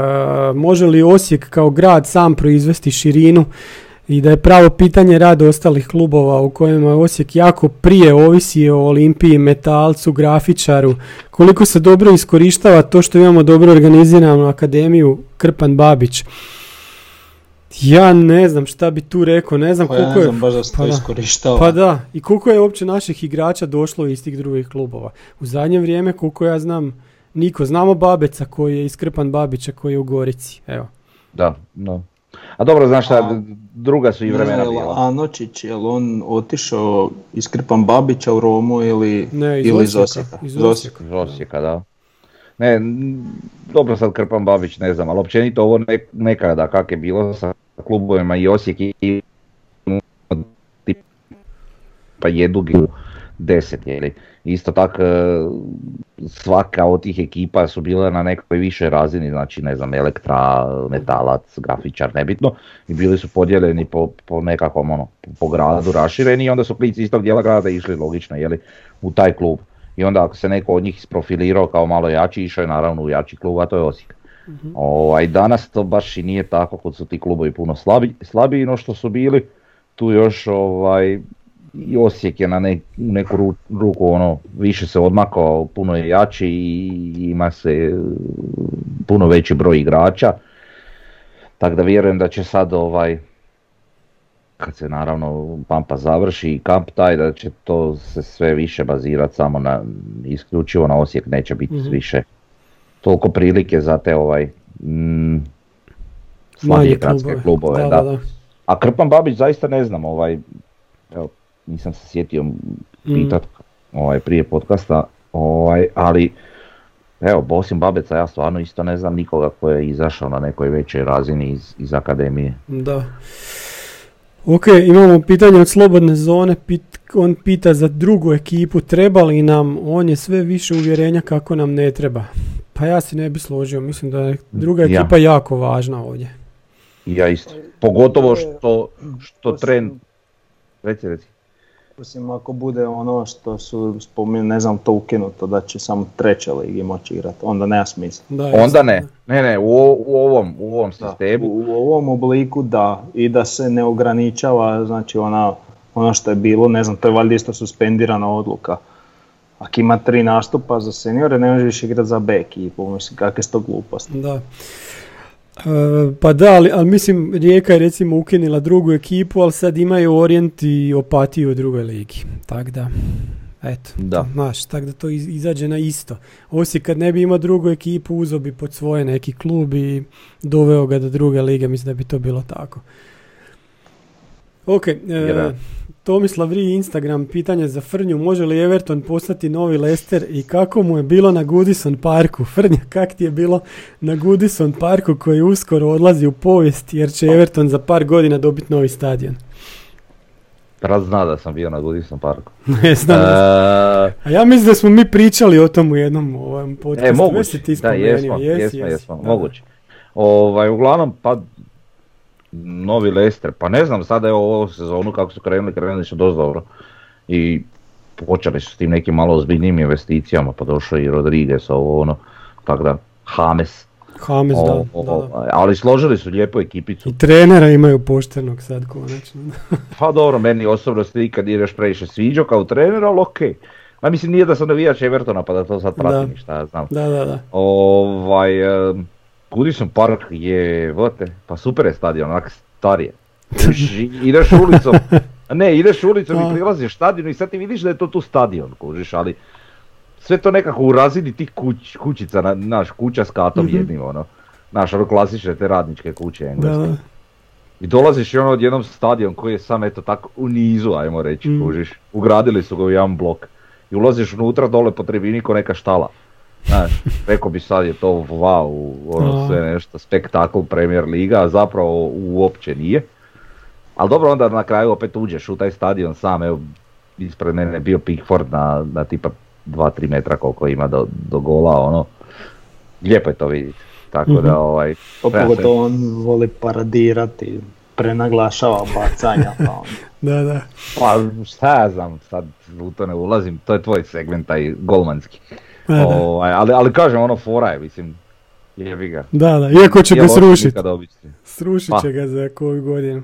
može li Osijek kao grad sam proizvesti širinu i da je pravo pitanje rad ostalih klubova u kojima je Osijek jako prije ovisi o Olimpiji, Metalcu, Grafičaru. Koliko se dobro iskorištava to što imamo dobro organiziranu akademiju Krpan Babić. Ja ne znam šta bi tu rekao, ne znam Pa ja koliko ne je... znam baš da se pa to da. iskorištava. Pa da, i koliko je uopće naših igrača došlo iz tih drugih klubova. U zadnje vrijeme, koliko ja znam, niko. Znamo Babeca koji je iskrpan Babića koji je u Gorici. Evo. Da, no. A dobro, znaš šta, A- druga su i vremena bila. Anočić, je li on otišao iz Krpan Babića u Romu ili, Ne, iz ili iz Osijeka, iz Osijeka. Iz Osijeka, da. Ne, dobro sad Krpan Babić, ne znam, ali općenito ovo ne, nekada kak je bilo sa klubovima i Osijek i pa jedug u deset, jeli. Isto tako e, svaka od tih ekipa su bile na nekoj višoj razini, znači ne znam, Elektra, Metalac, Grafičar, nebitno, i bili su podijeljeni po, po nekakvom ono, po gradu rašireni i onda su klici iz tog dijela grada išli logično, jeli, u taj klub. I onda ako se neko od njih isprofilirao kao malo jači, išao je naravno u jači klub, a to je Osijek. Ovaj, danas to baš i nije tako, kod su ti klubovi puno slabi, slabiji no što su bili. Tu još ovaj, i Osijek je na ne- u neku ru- ruku ono, više se odmakao, puno je jači i ima se e, puno veći broj igrača. Tako da vjerujem da će sad ovaj, kad se naravno Pampa završi i kamp taj, da će to se sve više bazirati samo na, isključivo na Osijek, neće biti Mhm. više toliko prilike za te ovaj mm, slabije klubove. klubove. Da, da. da, da. A Krpan Babić zaista ne znam, ovaj, evo, nisam se sjetio pitat ovaj, prije podcasta, ovaj, ali evo, osim Babeca ja stvarno isto ne znam nikoga ko je izašao na nekoj većoj razini iz, iz akademije. Da. Ok, imamo pitanje od slobodne zone. Pit- on pita za drugu ekipu treba li nam, on je sve više uvjerenja kako nam ne treba. Pa ja se ne bi složio, mislim da je druga Ja. ekipa jako važna ovdje. Ja isto. Pogotovo što, što trend... Reci, reci. Osim ako bude ono što su spominjali, ne znam, to ukinuto, da će samo treće ligi moći igrati, onda nema smisla. Da, Onda ne, ne, ne, u, u ovom, u ovom Da, sistemu. u, u ovom obliku da, i da se ne ograničava, znači ona ono što je bilo, ne znam, to je valjda isto suspendirana odluka. Ako ima tri nastupa za seniore, ne možeš igrati za B ekipu, mislim, kakve su to gluposti. Da. E, pa da, ali, ali mislim Rijeka je recimo ukinila drugu ekipu, ali sad imaju Orient i Opatiju u drugoj ligi. Tak da, eto, Da. znaš, tak da to iz- izađe na isto. Osijek kad ne bi imao drugu ekipu, uzeo bi pod svoje neki klub i doveo ga do druge lige, mislim da bi to bilo tako. Ok, e. Tomislav Ri, Instagram, pitanje za Frnju, može li Everton postati novi Leicester i kako mu je bilo na Goodison Parku? Frnja, kak ti je bilo na Goodison Parku koji uskoro odlazi u povijest jer će Everton za par godina dobiti novi stadion? Rad zna da sam bio na Goodison parku. Ne znam. E, A ja mislim da smo mi pričali o tom u jednom ovom podcastu. E, moguće, da, jesmo, jesmo, jesmo, Da, moguće. Ovaj, uglavnom, pa, novi Leicester, pa ne znam, sada je ovo sezonu kako su krenuli, krenuli su dosta dobro. I počeli su s tim nekim malo ozbiljnijim investicijama, pa došao i Rodriguez, ovo ono, tako da, Hames, Hames, da, o- da, da. ovaj, ali složili su lijepu ekipicu. I trenera imaju poštenog sad konačno. Pa dobro, meni osobno se nikad nije još previše sviđao kao trener, ali okej. Ma mislim nije da sam navijač Evertona pa da to sad pratim šta ja znam. da, da, da. Ovaj, um, Goodison Park je, vote, pa super je stadion, onak starije. Ideš ulicom, ne, ideš ulicom i prilaziš stadionu i sad ti vidiš da je to tu stadion, kužiš, ali sve to nekako u razini tih kuć, kućica, na, naš kuća s katom Mhm. jednim, ono. Naš, ono klasične te radničke kuće engleske. da. I dolaziš i ono odjednom stadion koji je sam eto tako u nizu, ajmo reći, Mm. kužiš. Ugradili su ga u jedan blok. I ulaziš unutra dole po tribini ko neka štala. Znaš, rekao bi sad je to wow, ono sve nešto, spektakl Premier Liga, a zapravo uopće nije. Ali dobro onda na kraju opet uđeš u taj stadion sam, evo, ispred mene je bio Pickford na, na tipa 2-3 metra koliko ima do, do gola, ono. Lijepo je to vidjeti. Tako Mhm. da ovaj... Pa pogotovo on voli paradirati, prenaglašava bacanja, pa on Da, da. Pa šta ja znam, sad u to ne ulazim, to je tvoj segment, taj golmanski. Da. Ovaj, ali, ali kažem, ono fora je, mislim, jebi ga. Da, da, iako će ga srušiti. Srušit Pa. će ga za koju godinu.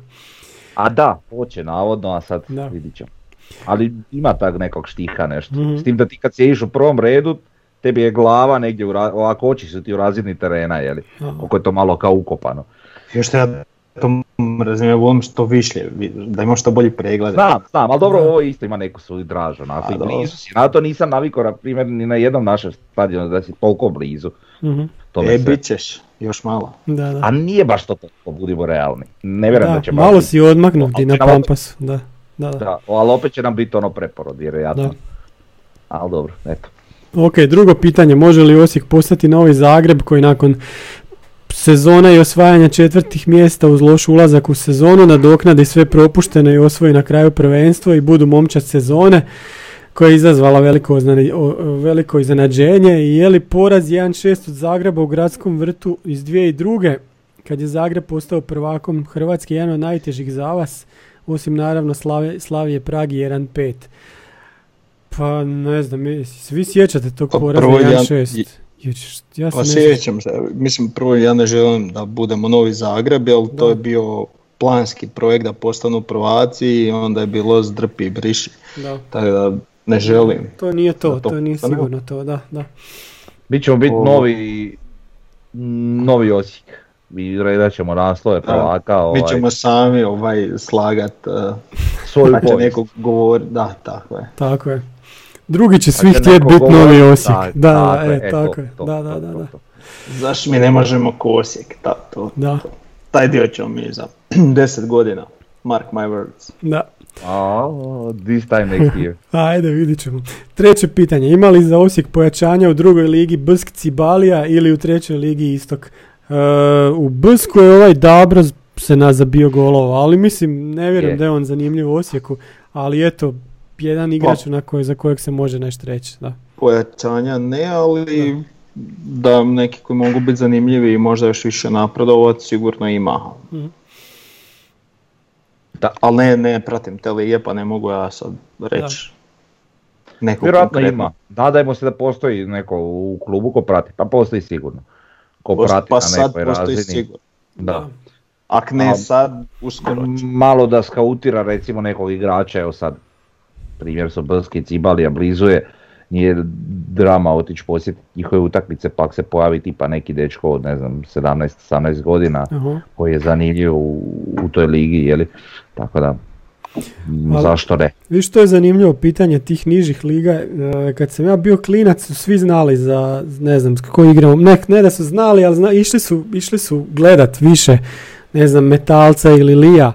A da, hoće navodno, a sad Da. vidit ćemo. Ali ima tak nekog štiha nešto. Mhm. S tim da ti kad sjediš u prvom redu, tebi je glava negdje, u, ra- ovako oči su ti u razini terena, jeli? Aha. Koliko je to malo kao ukopano. Još ja to ja volim što višlje, vi- da ima što bolji pregled. Znam, znam, ali dobro, ovo isto ima neku svoju draž, onako, A, i dobro. blizu si. Na to nisam navikao, na primjer, ni na jednom našem stadionu, da si toliko blizu. Mhm. To me E, se- bit ćeš, još malo. Da, da. A nije baš to toliko, budimo realni. Ne vjerujem da, Da, će baš malo biti. si odmaknuti na Pampasu, da. Da, da. Da, ali opet će nam biti ono preporod, vjerojatno. Da. Ali dobro, eto. Ok, drugo pitanje, može li Osijek postati novi Zagreb koji nakon sezona i osvajanja četvrtih mjesta uz loš ulazak u sezonu nadoknadi sve propuštene i osvoji na kraju prvenstvo i budu momčad sezone koja je izazvala veliko, veliko iznenađenje i je li poraz 1-6 od Zagreba u gradskom vrtu iz 2002. kad je Zagreb postao prvakom Hrvatske jedan od najtežih za vas osim naravno Slave, Slavije Pragi 1-5. Pa ne znam, svi sjećate tog Pa poraza prvo ja- 1-6. Juč- Ja se Pa ne sjećam se, mislim prvo ja ne želim da budemo novi Zagreb, jer to je bio planski projekt da postanu prvaci i onda je bilo zdrpi i briši. da. Tako da ne želim. To nije to, to- to nije sigurno to, da, da. Mi ćemo biti novi, novi Osijek. I redat ćemo naslove prvaka, ovaj, Mi ćemo sami ovaj slagat, uh, svoju će povijest. neko govori, da, tako je. Tako je. Drugi će svi htjeti biti novi Osijek. tak, Da, da, tako e, e, tako to, je. to, Da, to, da, to, da, to, da. Zašto mi ne možemo ko Osijek, ta, to, Da, taj dio ćemo mi za 10 godina. Mark my words. da. A, this time next year. Ajde, vidit ćemo. Treće pitanje. Ima li za Osijek pojačanja u drugoj ligi Bsk Cibalija ili u trećoj ligi Istok? E, u Bsku je ovaj Dabro se nazabio golova, ali mislim, ne vjerujem Je. da je on zanimljiv u Osijeku, ali eto, jedan igrač na koje, za kojeg se može nešto reći. Da. Pojačanja ne, ali da neki koji mogu biti zanimljivi i možda još više napredovati sigurno ima. Mhm. Da. Ali ne, ne pratim te lige pa ne mogu ja sad reći. Neko Vjerojatno konkretno. ima. Nadajmo se da postoji neko u klubu ko prati. Pa postoji sigurno. Ko Post- prati pa na sad nekoj postoji razini. sigurno. Da. Ak ne A- sad, uskoro će. malo da skautira recimo nekog igrača, evo sad primjer su Brski Cibalija blizu je, nije drama otići posjetiti njihove utakmice pa ako se pojavi tipa neki dečko od ne znam 17-18 godina Aha. koji je zanimljiv u, u toj ligi, jeli, tako da Ali- zašto ne. Viš što je zanimljivo pitanje tih nižih liga, e, kad sam ja bio klinac su svi znali za, ne znam, s kako igramo, ne, ne da su znali, ali zna, išli, su, išli su gledat više, ne znam, Metalca ili Lija,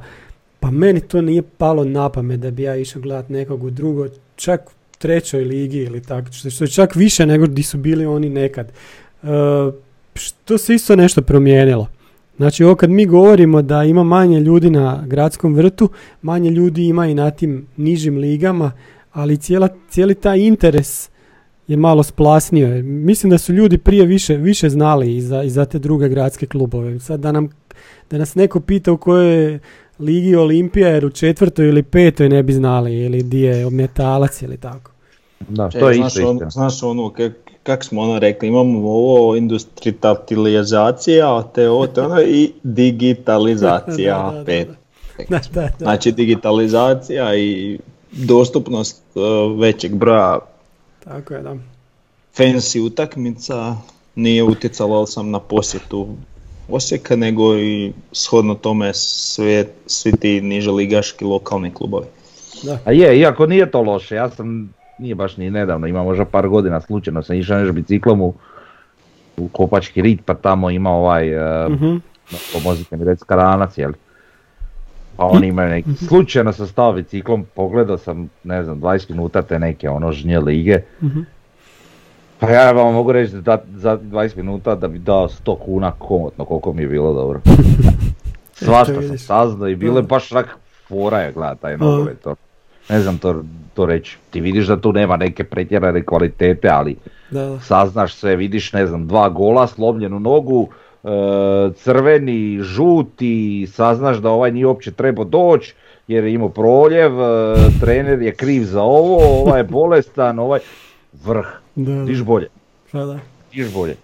pa meni to nije palo na pamet da bi ja išao gledat nekog u drugo, čak trećoj ligi ili tako, što je čak više nego di su bili oni nekad. E, što se isto nešto promijenilo. Znači ovo kad mi govorimo da ima manje ljudi na gradskom vrtu, manje ljudi ima i na tim nižim ligama, ali cijela, cijeli taj interes je malo splasnio. Mislim da su ljudi prije više, više znali i za, i za te druge gradske klubove. Sad da, nam, da nas neko pita u kojoj ligi Olimpija, jer u četvrtoj ili petoj ne bi znali, ili di je metalac ili tako. Da, E, to je znaš, on- znaš ono, kak, kak smo ono rekli, imamo ovo industritalizacija, te ovo, te ono i digitalizacija Da, da, da, pet. Da, da, da. Znači digitalizacija i dostupnost uh, većeg broja Tako je, da. fancy utakmica nije utjecalo ali sam na posjetu Osijeka, nego i shodno tome sve, svi ti niže ligaški lokalni klubovi. A je, iako nije to loše, ja sam, nije baš ni nedavno, ima možda par godina slučajno sam išao nešto biciklom u, u Kopački rit, pa tamo ima ovaj, uh, Mhm. pomozite mi reći, karanac, jel? Pa oni imaju neki, slučajno sam stao biciklom, pogledao sam, ne znam, 20 minuta te neke ono žnje lige. Mhm. Pa ja vam mogu reći da za 20 minuta da bi dao 100 kuna komotno koliko mi je bilo dobro. Svašta sam saznao i bilo je baš rak fora je gledat taj nogomet. to. Ne znam to, to reći. Ti vidiš da tu nema neke pretjerane kvalitete, ali Da, da. saznaš sve, vidiš ne znam, dva gola, slomljenu nogu, e, crveni, žuti, saznaš da ovaj nije uopće trebao doći jer je imao proljev, e, trener je kriv za ovo, ovaj je bolestan, ovaj vrh, Da, da. diš bolje, Pa da. diš bolje.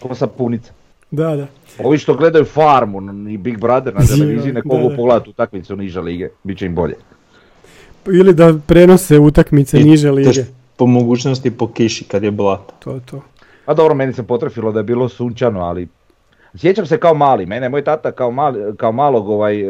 Ko sapunica. Da, da. Ovi što gledaju Farmu i Big Brother na televiziji, Da, mogu da. pogledati utakmicu niže lige, bit će im bolje. Ili da prenose utakmice I niže to lige. Po mogućnosti po kiši kad je blato. To je to. A dobro, meni se potrefilo da je bilo sunčano, ali sjećam se kao mali, mene je moj tata kao, mali, kao malog ovaj, e,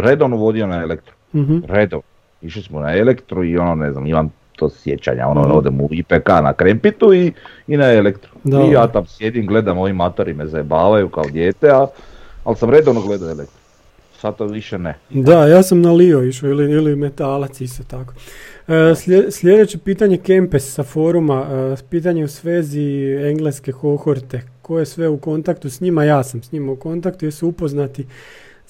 redovno vodio na elektru. Mhm. Redov. Išli smo na elektru i ono, ne znam, imam to sjećanja, ono, Mhm. odem u IPK na Krempitu i, i na elektru. Da. I ja tam sjedim, gledam, ovi matori me zajebavaju kao dijete, a, ali sam redovno gledao elektru. Sad to više ne. Da, ja sam na Lio išao ili, ili metalac isto tako. E, slje- sljedeće pitanje Kempes sa foruma, e, pitanje u svezi engleske kohorte. Ko je sve u kontaktu s njima? Ja sam s njima u kontaktu, jesu upoznati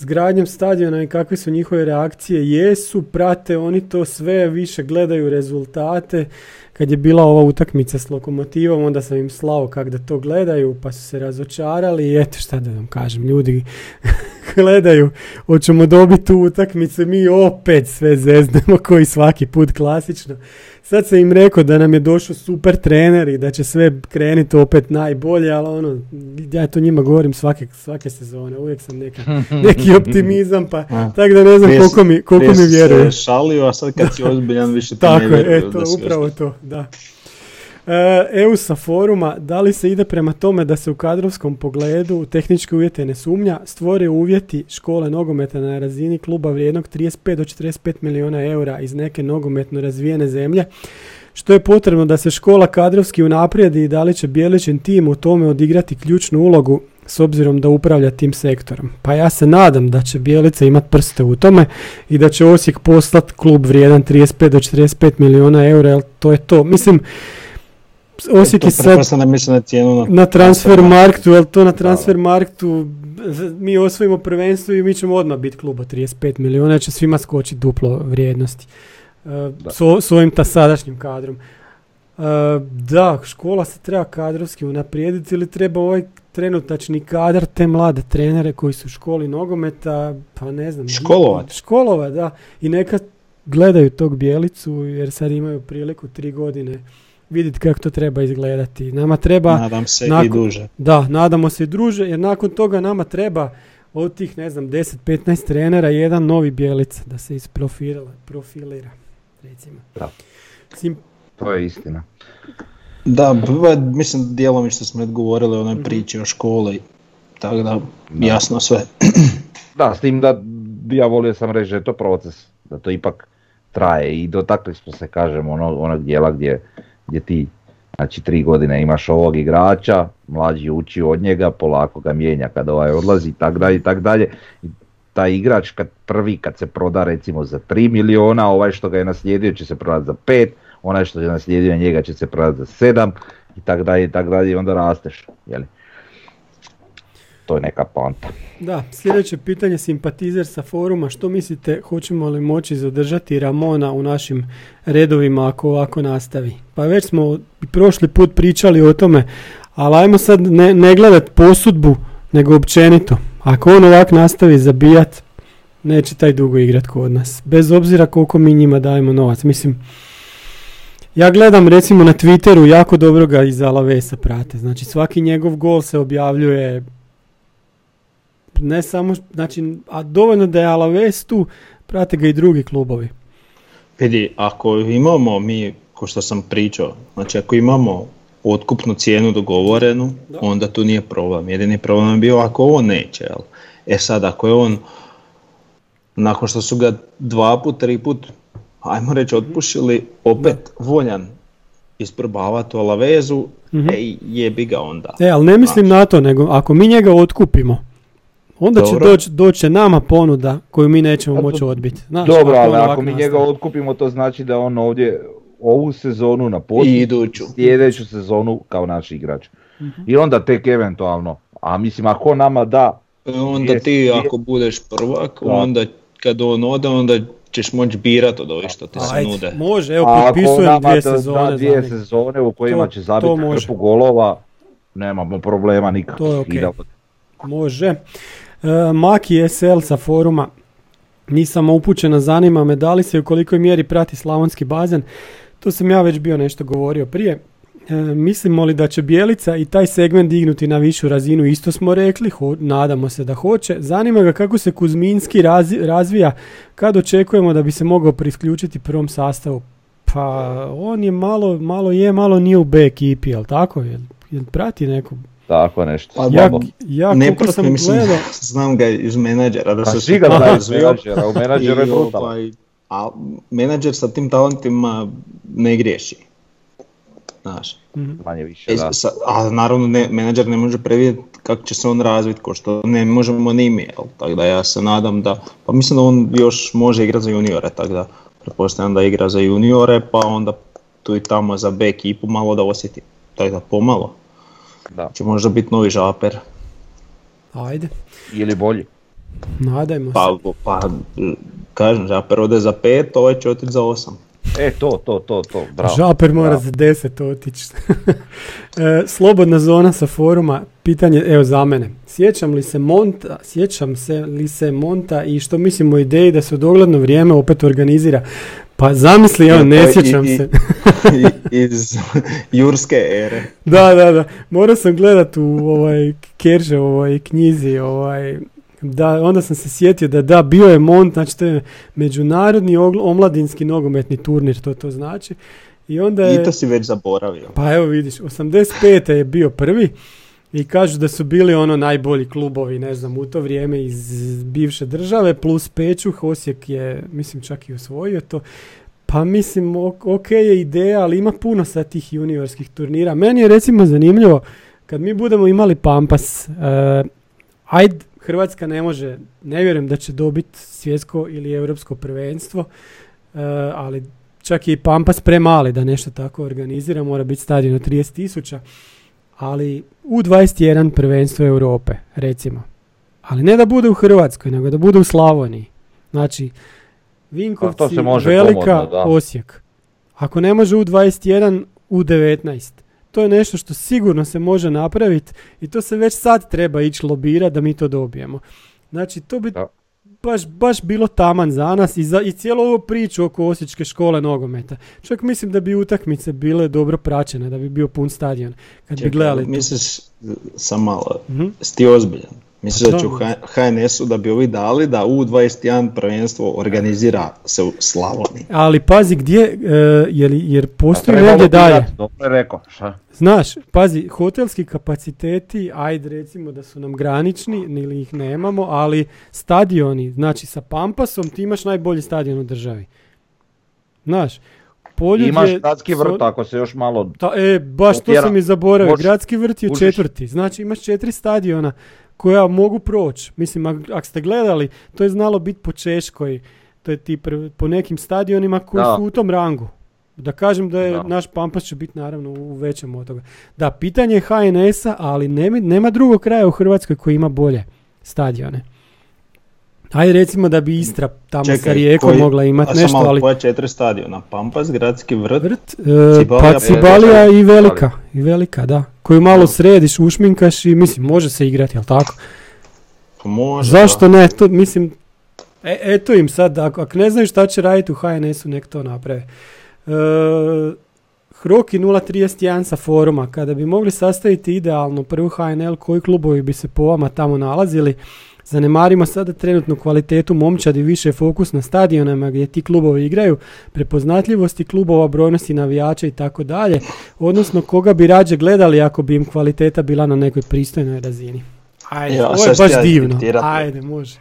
s gradnjom stadiona i kakve su njihove reakcije? Jesu, prate oni to sve, više gledaju rezultate. Kad je bila ova utakmica s lokomotivom, onda sam im slao kak da to gledaju, pa su se razočarali i eto šta da vam kažem, ljudi gledaju, hoćemo dobiti tu utakmicu, mi opet sve zeznemo koji svaki put klasično. Sad sam im rekao da nam je došao super trener i da će sve krenuti opet najbolje, ali ono, ja to njima govorim svake, svake sezone, uvijek sam neka, neki optimizam, pa A. tako da ne znam Prije koliko mi, koliko Prije mi vjeruju. se šalio, a sad kad si ozbiljan više ti Tako ne je, eto, upravo to, da. E, EU sa foruma, da li se ide prema tome da se u kadrovskom pogledu u tehničke uvjete ne sumnja, stvore uvjeti škole nogometa na razini kluba vrijednog 35 do 45 milijuna eura iz neke nogometno razvijene zemlje, što je potrebno da se škola kadrovski unaprijedi i da li će Bjelićin tim u tome odigrati ključnu ulogu s obzirom da upravlja tim sektorom. Pa ja se nadam da će Bjelica imati prste u tome i da će Osijek poslat klub vrijedan 35 do 45 milijuna eura, jer to je to. Mislim, Osijek je sad na cijenu na, na transfer marktu, jel to na transfer marktu mi osvojimo prvenstvo i mi ćemo odmah biti klub od 35 milijuna, će svima skočiti duplo vrijednosti. E, s, ovim ta sadašnjim kadrom. E, da, škola se treba kadrovski unaprijediti ili treba ovaj trenutačni kadar, te mlade trenere koji su u školi nogometa, pa ne znam. Školovat. Školovat, da. I neka gledaju tog bijelicu jer sad imaju priliku tri godine vidjeti kako to treba izgledati. Nama treba, nadam se i nakon- duže. da, nadamo se i druže, jer nakon toga nama treba od tih, ne znam, 10-15 trenera, jedan novi bijelica, da se isprofilira, profilira, recimo. Da. Sim, To je istina. Da, b- mislim djelomično smo odgovorili o onoj Mhm. priči o školi, tako da jasno sve. Da, s tim da ja volio sam reći da je to proces, da to ipak traje i dotakli smo se, kažem, ono, onog dijela gdje, gdje ti, znači tri godine imaš ovog igrača, mlađi uči od njega, polako ga mijenja kad ovaj odlazi i tak dalje i tak dalje. I taj igrač kad prvi kad se proda recimo za 3 miliona, ovaj što ga je naslijedio će se prodati za 5, onaj što je naslijedio njega će se prodati za 7 i tak dalje i tak dalje i onda rasteš, jeli. To je neka poanta. Da, sljedeće pitanje simpatizer sa foruma. Što mislite, hoćemo li moći zadržati Ramona u našim redovima ako ovako nastavi? Pa već smo prošli put pričali o tome, ali ajmo sad ne, ne gledat posudbu, nego općenito. Ako on ovako nastavi zabijat, neće taj dugo igrat kod nas. Bez obzira koliko mi njima dajemo novac. Mislim, ja gledam recimo na Twitteru, jako dobro ga iz Alavesa prate. Znači svaki njegov gol se objavljuje ne samo, znači, a dovoljno da je Alaves tu, prate ga i drugi klubovi. Vidi, ako imamo mi, ko što sam pričao, znači ako imamo otkupnu cijenu dogovorenu, Da. onda tu nije problem. Jedini problem je bio ako on neće. Jel? E sad, ako je on, nakon što su ga dva put, tri put, ajmo reći, otpušili, opet voljan isprobavati u Alavezu, Mhm. ej, jebi ga onda. E, ali ne mislim na to, nego ako mi njega otkupimo, onda će doći doći nama ponuda koju mi nećemo to- moći odbiti. Znaš, Dobro, ali ako mi nastavi. njega otkupimo, to znači da on ovdje ovu sezonu na poslu, I iduću. sljedeću sezonu kao naš igrač. Mhm. I onda tek eventualno, a mislim ako nama da, E, Onda Jest, ti ako budeš prvak, Da. onda kad on ode, onda ćeš moći birat od ovih što ti se Ajde, nude. može, evo, potpisujem dvije da, sezone. da za dvije sezone u kojima To- će zabiti hrpu golova, nemamo problema nikakvih. To je. Može. E, Maki SL sa foruma. Nisam upućena, zanima me da li se u kolikoj mjeri prati slavonski bazen. To sam ja već bio nešto govorio prije. E, mislimo li da će Bijelica i taj segment dignuti na višu razinu, isto smo rekli, ho- nadamo se da hoće. Zanima ga kako se Kuzminski razi- razvija, kad očekujemo da bi se mogao priključiti prvom sastavu. Pa on je malo, malo je, malo nije u B ekipi, jel tako? Jel, jel prati neko? Tako nešto. Pa Ja, ja ne sam mislim, gledao, znam ga iz menadžera da Pa se svi ga znaju iz menadžera, u menadžeru je ovaj, a menadžer sa tim talentima ne griješi. Znaš, Manje više, E, da. sa- a naravno ne, menadžer ne može predvidjeti kako će se on razviti, ko što ne možemo ni mi, jel? tako da ja se nadam da, pa mislim da on još može igrati za juniore, tako da pretpostavljam da igra za juniore, pa onda tu i tamo za B ekipu malo da osjeti, tako da pomalo da. će možda biti novi žaper. ajde, Ili bolji. nadajmo se. Pa, pa kažem, žaper ode za pet, ovaj će otići za osam. E, to, to, to, to, bravo. Žaper mora Bravo. za 10 otići. E, Slobodna zona sa foruma, pitanje, evo za mene. Sjećam li se Monta, sjećam se li se Monta i što mislim o ideji da se u dogledno vrijeme opet organizira? Pa zamisli, evo, ne je sjećam i- i- se. Iz jurske ere. da, da, da. Morao sam gledat u ovaj Kerže ovoj knjizi, ovaj, da, onda sam se sjetio da da, bio je Mont, znači to je međunarodni omladinski nogometni turnir, to to znači. I onda je... I to si već zaboravio. Pa evo vidiš, 85. je bio prvi i kažu da su bili ono najbolji klubovi, ne znam, u to vrijeme iz bivše države, plus Pečuh, Osijek je, mislim, čak i osvojio to. Pa mislim, ok je ideja, ali ima puno sad tih juniorskih turnira. Meni je recimo zanimljivo, kad mi budemo imali Pampas, uh, ajde, Hrvatska ne može, ne vjerujem da će dobiti svjetsko ili europsko prvenstvo, uh, ali čak i Pampas premali da nešto tako organizira, mora biti stadion od 30 tisuća, ali u 21 prvenstvo Europe, recimo. Ali ne da bude u Hrvatskoj, nego da bude u Slavoniji. Znači, Vinkovci, Pa to se može Velika, komodno, da. Osijek. Ako ne može u 21, u 19. To je nešto što sigurno se može napraviti i to se već sad treba ići lobirati da mi to dobijemo. Znači, to bi Da. baš, baš bilo taman za nas i, za, i cijelu ovu priču oko Osječke škole nogometa. Čak mislim da bi utakmice bile dobro praćene, da bi bio pun stadion. Kad bi Čekaj, gledali to. misliš, sam malo, Mhm. si ti ozbiljan? Misliš da će u Da. HNS-u da bi ovi dali da U21 prvenstvo organizira se u Slavoniji? Ali pazi gdje, e, jer, jer postoji negdje dalje. Dobro je rekao, šta? Znaš, pazi, hotelski kapaciteti, ajde recimo da su nam granični ili ih nemamo, ali stadioni, znači sa Pampasom ti imaš najbolji stadion u državi. Znaš, Poljud Imaš je gradski so- vrt ako se još malo... Ta, e, baš to sam i zaboravio. Gradski vrt je četvrti. Znači imaš četiri stadiona koja mogu proći. Mislim, ak- ako ste gledali, to je znalo biti po Češkoj. To je ti po nekim stadionima koji Da. su u tom rangu. Da kažem da je Da. naš Pampas će biti naravno u većem od toga. Da, pitanje je HNS-a, ali nema, nema drugog kraja u Hrvatskoj koji ima bolje stadione. Ajde recimo da bi Istra tamo sa Rijekom koji- mogla imati nešto, malo ali koja četiri stadiona? Pampas, Gradski vrt, Vrt, e, Cibalija, pa Cibalija i Velika, i Velika, da. Koju malo središ, ušminkaš i mislim, može se igrati, jel tako? može. Zašto da. ne, to mislim, e, eto im sad, ako, ako ne znaju šta će raditi u HNS-u, nek to naprave. E, Hroki 031 sa foruma, kada bi mogli sastaviti idealno prvu HNL, koji klubovi bi se po vama tamo nalazili, Zanemarimo sada trenutnu kvalitetu momčadi, više fokus na stadionima gdje ti klubovi igraju, prepoznatljivosti klubova, brojnosti navijača i tako dalje, odnosno koga bi rađe gledali ako bi im kvaliteta bila na nekoj pristojnoj razini. Ajde, Ja, ovo je baš ja divno. diktirati. Ajde, može.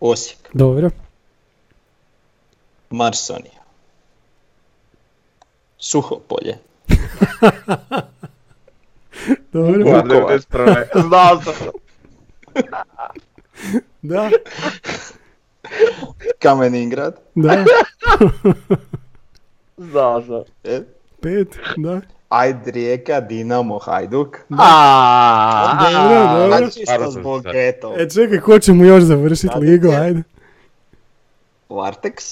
Osijek, Dobro. Marsonija, Suhopolje, Dobro. Vukovar. Znao sam. Da, Kameningrad, da. Sam. e, Pet, da. Ajd Rijeka, Dinamo, Hajduk. Aaaa, Dobro, dobro. Čisto zbog eto, E, čekaj, ko će mu još završiti ligu, ajde. Varteks,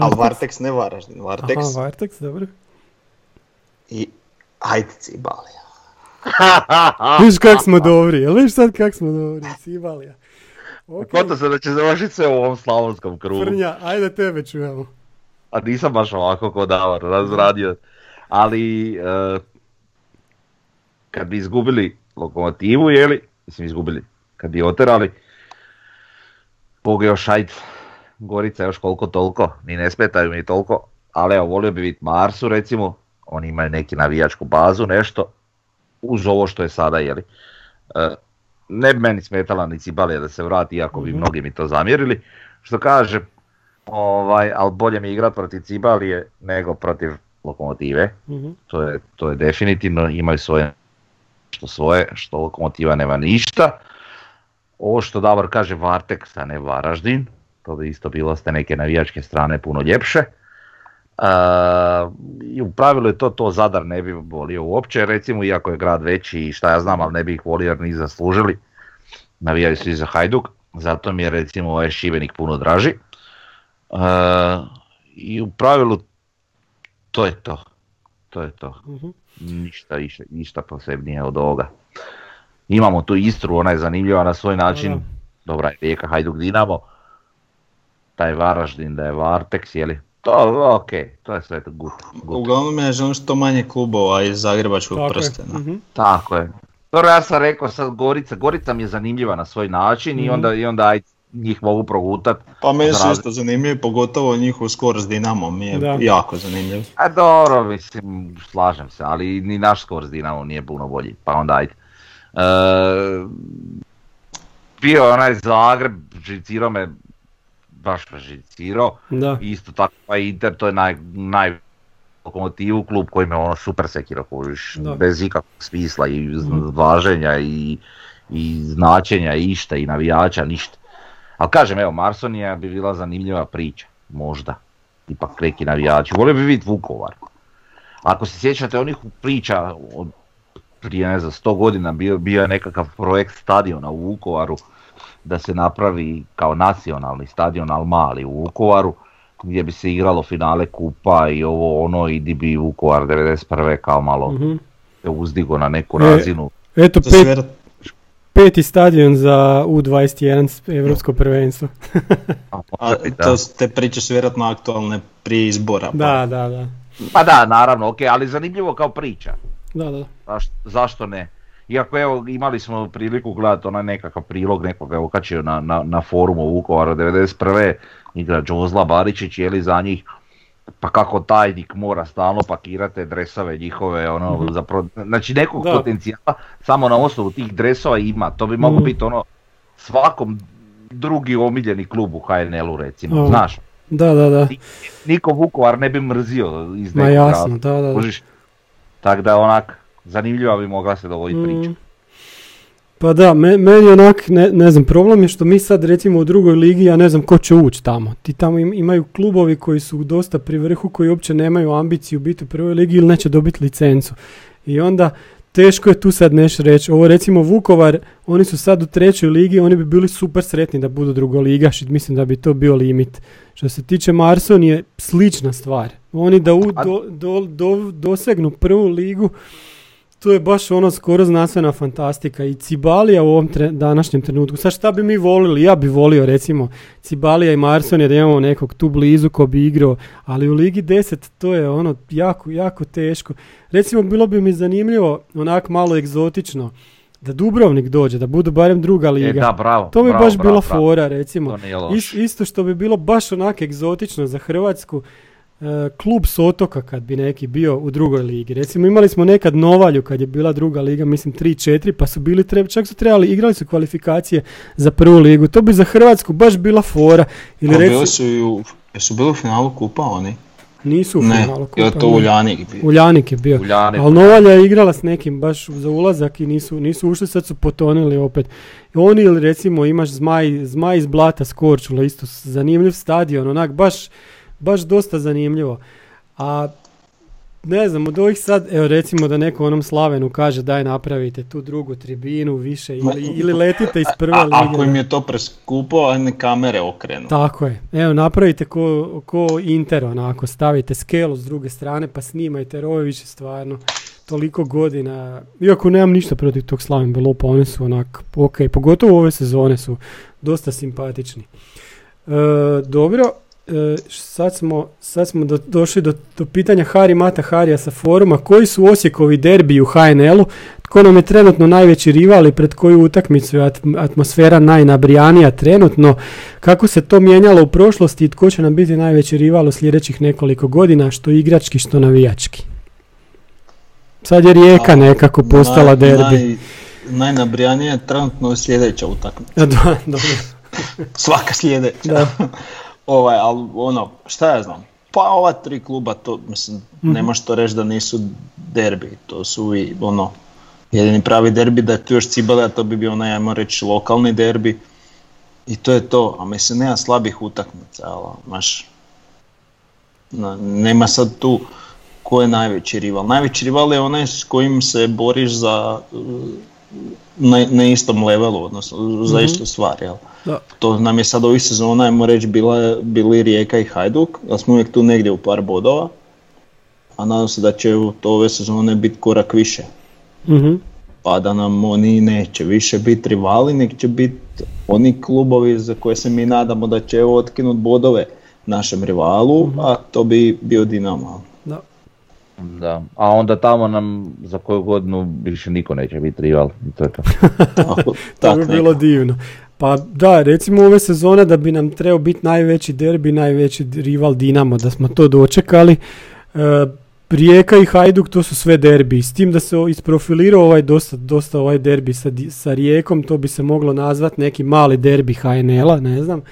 ali Varteks ne Varaždin, Varteks Aha, Varteks, dobro. i Ajd Cibalija. Viš kak smo dobri, jel viš sad kak smo dobri, Sibalija. Ok, Kota se da će završiti sve u ovom slavonskom krugu. Frnja, ajde tebe čujemo. A nisam baš ovako ko Davor razradio. Ali, e, kad bi izgubili lokomotivu, jeli, mislim izgubili, kad bi oterali, Bog još ajd, Gorica još koliko toliko, ni ne smetaju mi toliko, ali evo, volio bi vidjeti Marsu recimo, oni imaju neki navijačku bazu, nešto, uz ovo što je sada, jeli. E, ne bi meni smetala ni Cibalija da se vrati, iako bi Mhm. mnogi mi to zamjerili. Što kaže, ovaj, ali bolje mi igrat protiv Cibalije nego protiv Lokomotive. Mhm. To je, to je definitivno, imaju svoje što svoje, što Lokomotiva nema ništa. Ovo što Davor kaže Varteks, a ne Varaždin, to bi isto bilo s te neke navijačke strane puno ljepše. I u pravilu je to, to Zadar ne bi volio uopće, recimo iako je grad veći i šta ja znam, ali ne bi ih volio jer ni zaslužili. Navijaju svi za Hajduk, zato mi je recimo ovaj Šibenik puno draži. I u pravilu to je to. To je to. Mhm. Ništa, ništa, ništa posebnije od ovoga. Imamo tu Istru, ona je zanimljiva na svoj način. Dobra je Rijeka, Hajduk, Dinamo. Taj Varaždin da je Varteks, jeli? To, ok, to je sve to good. good. Uglavnom ja želim što manje klubova iz Zagrebačkog Tako je. prstena. Mhm. Tako je. Dobro, ja sam rekao sad Gorica, Gorica mi je zanimljiva na svoj način i Mhm. onda, i onda aj, njih mogu progutat. Pa meni su isto zanimljivi, pogotovo njihov skor s Dinamom mi je Da. jako zanimljiv. A dobro, mislim, slažem se, ali ni naš skor s Dinamo nije puno bolji, pa onda ajde. E, bio je onaj Zagreb, žicirao me, baš me žicirao, Da. isto tako pa Inter, to je naj, naj lokomotivu klub koji me ono super sekirao, kojiš, Da. bez ikakvog smisla i Mhm. važenja i, i značenja i išta i navijača, ništa. Ali kažem, evo, Marsonija bi bila zanimljiva priča, možda. Ipak neki navijači. Volio bi vidjeti Vukovar. Ako se sjećate onih priča od prije ne znam 100 godina bio, bio je nekakav projekt stadiona u Vukovaru da se napravi kao nacionalni stadion, ali mali u Vukovaru gdje bi se igralo finale kupa i ovo ono i di bi Vukovar 91. kao malo Mhm. se uzdigo na neku E, razinu. Eto, Za pet, peti stadion za U21 evropsko prvenstvo. A, to te priče su vjerojatno aktualne prije izbora. pa- Da, da, da. Pa da, naravno, ok, ali zanimljivo kao priča. Da, da. Zaš- zašto ne? Iako evo imali smo priliku gledati onaj nekakav prilog nekoga je okačio na, na, na forumu Vukovara 91. igra Džozla Baričić je li za njih pa kako tajnik mora stalno pakirati dresove njihove, ono, zapravo, znači nekog Da. potencijala samo na osnovu tih dresova ima, to bi moglo Mhm. biti ono svakom drugi omiljeni klub u HNL-u recimo, O. znaš, Da, da, da. niko Vukovar ne bi mrzio iz Ma nekog jasno, razloga, da, da. da. Tako da onak, zanimljiva bi mogla se dogoditi priča. Mm. Pa da, me- meni onak, ne, ne znam, problem je što mi sad recimo u drugoj ligi, ja ne znam ko će ući tamo. Ti tamo im- imaju klubovi koji su dosta pri vrhu, koji uopće nemaju ambiciju biti u prvoj ligi ili neće dobiti licencu. I onda teško je tu sad nešto reći. Ovo recimo Vukovar, oni su sad u trećoj ligi, oni bi bili super sretni da budu drugoligaši, mislim da bi to bio limit. Što se tiče Marson je slična stvar. Oni da u, do- do- do- dosegnu prvu ligu, to je baš ono skoro znanstvena fantastika i Cibalija u ovom tre- današnjem trenutku. Sad šta bi mi volili? Ja bi volio recimo Cibalija i Marsonija da imamo nekog tu blizu ko bi igrao, ali u Ligi 10 to je ono jako, jako teško. Recimo bilo bi mi zanimljivo, onak malo egzotično, da Dubrovnik dođe, da budu barem druga liga. E da, bravo. to bi bravo, baš bravo, bravo. fora recimo. Is- isto što bi bilo baš onak egzotično za Hrvatsku, e, klub s otoka kad bi neki bio u drugoj ligi. Recimo imali smo nekad Novalju kad je bila druga liga, mislim 3-4, pa su bili, treba, čak su trebali, igrali su kvalifikacije za prvu ligu. To bi za Hrvatsku baš bila fora. Ili Pa bili recimo, su i u, jesu bili u finalu kupa oni? nisu u ne, finalu je kupa, to ne. Uljanik bio? Uljanik je bio. Uljanik. Ali Novalja je igrala s nekim baš za ulazak i nisu, nisu ušli, sad su potonili opet. I Oni ili recimo imaš Zmaj, Zmaj iz Blata s Korčula, isto zanimljiv stadion, onak baš, baš dosta zanimljivo. A ne znam, od ovih sad, evo recimo da neko onom Slavenu kaže daj napravite tu drugu tribinu više ili, ili letite iz prve A, lige. ako im je to preskupo, ajde kamere okrenu. Tako je. Evo, napravite ko, ko Inter, onako, stavite skelu s druge strane, pa snimajte, jer ovo je više stvarno toliko godina. Iako nemam ništa protiv tog Slaven Belopa, oni su onak, ok, pogotovo ove sezone su dosta simpatični. E, dobro, e, sad smo, sad smo do- došli do, do pitanja Hari Mata Harija sa foruma. Koji su Osijekovi derbi u HNL-u? Tko nam je trenutno najveći rival i pred koju utakmicu je atm- atmosfera najnabrijanija trenutno? Kako se to mijenjalo u prošlosti i tko će nam biti najveći rival u sljedećih nekoliko godina, što igrački, što navijački? Sad je Rijeka nekako postala Naj- derbi. Naj, najnabrijanija je trenutno sljedeća utakmica. A, dobro. Svaka sljedeća. Da. ovaj, ali ono, šta ja znam. Pa ova tri kluba, to mislim, Mhm. nema što reći da nisu derbi. To su i ono, jedini pravi derbi da je tu još Cibele, a to bi bio onaj, ajmo reći, lokalni derbi. I to je to, a mislim, nema slabih utakmica, ali, znaš, na- nema sad tu ko je najveći rival. Najveći rival je onaj s kojim se boriš za na, na istom levelu, odnosno za Mhm. istu stvar, jel? Da. To nam je sad ovih sezona, ajmo reći, bila, bili Rijeka i Hajduk, da smo uvijek tu negdje u par bodova, a nadam se da će u to ove sezone biti korak više. Mhm. Pa da nam oni neće više biti rivali, nek će biti oni klubovi za koje se mi nadamo da će otkinut bodove našem rivalu, a to bi bio Dinamo. Da. A onda tamo nam za koju godinu više niko neće biti rival. I to je to. Tako, To bi bilo divno. Pa da, recimo ove sezone da bi nam trebao biti najveći derbi, najveći rival Dinamo, da smo to dočekali. E, Rijeka i Hajduk to su sve derbi. S tim da se isprofilirao ovaj dosta, dosta ovaj derbi sa, sa Rijekom, to bi se moglo nazvati neki mali derbi HNL-a, ne znam.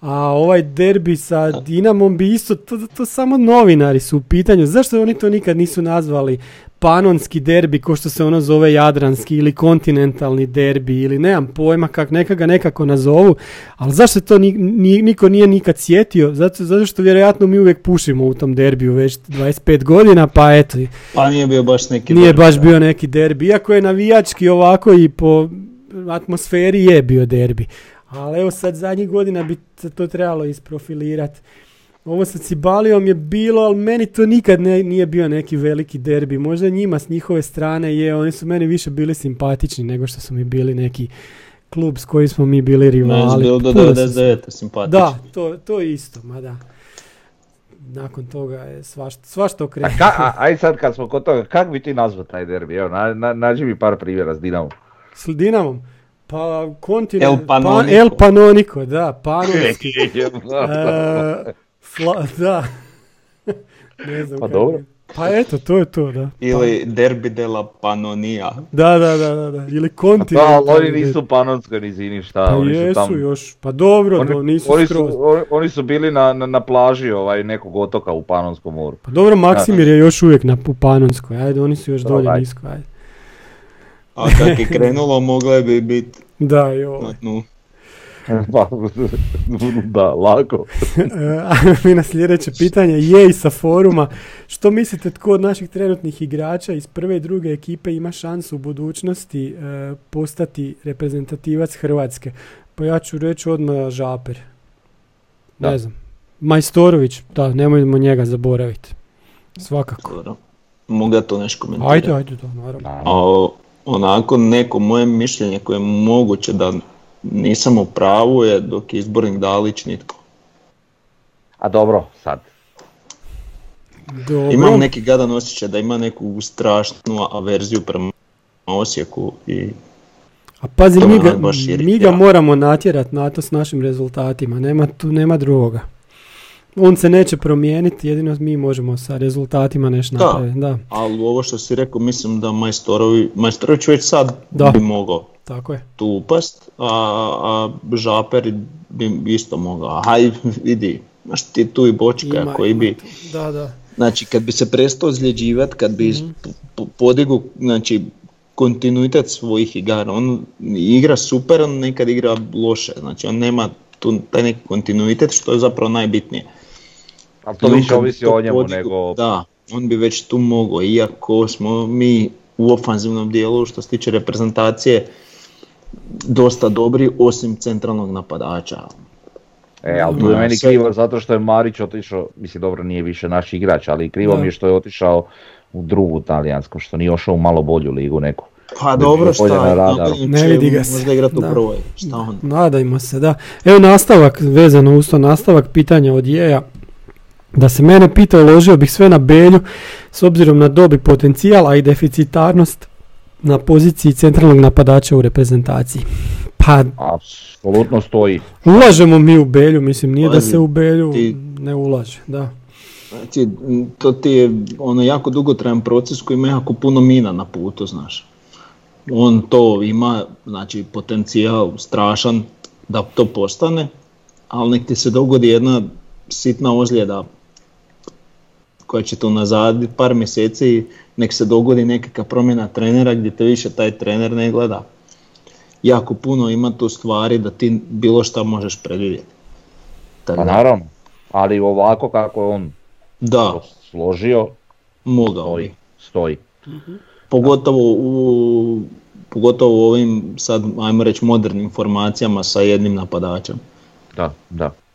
A ovaj derbi sa Dinamom bi isto, to, to samo novinari su u pitanju. Zašto oni to nikad nisu nazvali panonski derbi, ko što se ono zove jadranski ili kontinentalni derbi ili nemam pojma kak neka ga nekako nazovu, ali zašto to ni, ni- niko nije nikad sjetio? Zato, zato što vjerojatno mi uvijek pušimo u tom derbiju već 25 godina, pa eto, Pa nije bio baš neki nije derbi, baš da. bio neki derbi, iako je navijački ovako i po atmosferi je bio derbi. Ali evo sad zadnjih godina bi se to trebalo isprofilirati. Ovo sa Cibalijom je bilo, ali meni to nikad ne, nije bio neki veliki derbi. Možda njima s njihove strane je, oni su meni više bili simpatični nego što su mi bili neki klub s kojim smo mi bili Ne, rivali. do Puno su- 99. simpatično. Da, to, to isto, ma da. nakon toga je svašta, svašta A, okrenuo. ka, a, aj sad kad smo kod toga, kak bi ti nazvao taj derbi? Evo, na, na, nađi mi par primjera s Dinamom. S Dinamom? Pa kontinent... El Panonico. Pa, El Panonico, da, panonski. E, sla- da. ne znam Pa dobro. je. Pa eto, to je to, da. Ili Derbi della Panonija. Da, da, da, da, da. Ili Pa kontinent. da, ali oni nisu panonsko ni zini šta, Pa oni su jesu tamo. još, pa dobro, Oni, do, nisu oni, skroz. su, oni, oni su bili na, na, na plaži ovaj, nekog otoka u Panonskom moru. Pa dobro, Maksimir je još uvijek na u Panonskoj, ajde, oni su još dolje ajde. nisko, ajde. A kak je krenulo, mogle bi biti Da, jo. na dnu. Pa, da, lako. A mi na sljedeće pitanje je i sa foruma. Što mislite tko od naših trenutnih igrača iz prve i druge ekipe ima šansu u budućnosti e, postati reprezentativac Hrvatske? Pa ja ću reći odmah Žaper. Ne Da. znam. Majstorović, da, nemojmo njega zaboraviti. Svakako. Dobro. Mogu ja to nešto komentirati? Ajde, ajde, da, naravno. A onako neko moje mišljenje koje je moguće da nisam u pravu je dok je izbornik Dalić nitko. A dobro, sad. Dobro. Imam neki gadan osjećaj da ima neku strašnu averziju prema Osijeku i A pazi, mi ga, mi ga moramo natjerati na to s našim rezultatima, nema tu, nema drugoga. On se neće promijeniti, jedino mi možemo sa rezultatima nešto Da. napraviti. Da, ali ovo što si rekao mislim da Majstorovi, Majstorović već sad Da. bi mogao tako je. tu upast, a, a Žaper bi isto mogao. Haj vidi, znaš ti tu i Bočka Ima- koji ima bi. Da, da. Znači, kad bi se prestao ozljeđivati, kad bi mm podigu, znači, kontinuitet svojih igara, on igra super, on nekad igra loše, znači on nema tu taj neki kontinuitet što je zapravo najbitnije. Ali to više ovisi to o njemu podigu- nego... Da, on bi već tu mogao, iako smo mi u ofanzivnom dijelu što se tiče reprezentacije dosta dobri, osim centralnog napadača. E, ali tu je meni krivo zato što je Marić otišao, mislim dobro nije više naš igrač, ali krivo Da. mi je što je otišao u drugu talijansku, što nije ošao u malo bolju ligu neku. Pa Bi dobro, bio šta, Ne vidi ga se. možda igrati u Da. prvoj, šta on? Nadajmo se, da. Evo nastavak, vezano uz to nastavak pitanja od Jeja. Da se mene pita, uložio bih sve na Belju s obzirom na dobi potencijal, a i deficitarnost na poziciji centralnog napadača u reprezentaciji. Pa Apsolutno stoji. ulažemo mi u Belju, mislim nije da Pazi, se u Belju ti- ne ulaže, da. Znači, to ti je ono jako dugotrajan proces koji ima jako puno mina na putu, znaš. On to ima, znači potencijal strašan da to postane, ali nek ti se dogodi jedna sitna ozljeda koja će tu nazaditi par mjeseci, nek se dogodi nekakva promjena trenera gdje te više taj trener ne gleda. Jako puno ima tu stvari da ti bilo šta možeš predvidjeti. Tako Pa da, naravno. Ali ovako kako je on da, to složio, mogao stoji. Stoji. Pogotovo u, pogotovo u ovim sad, ajmo reći, modernim formacijama sa jednim napadačem. Da, da, da.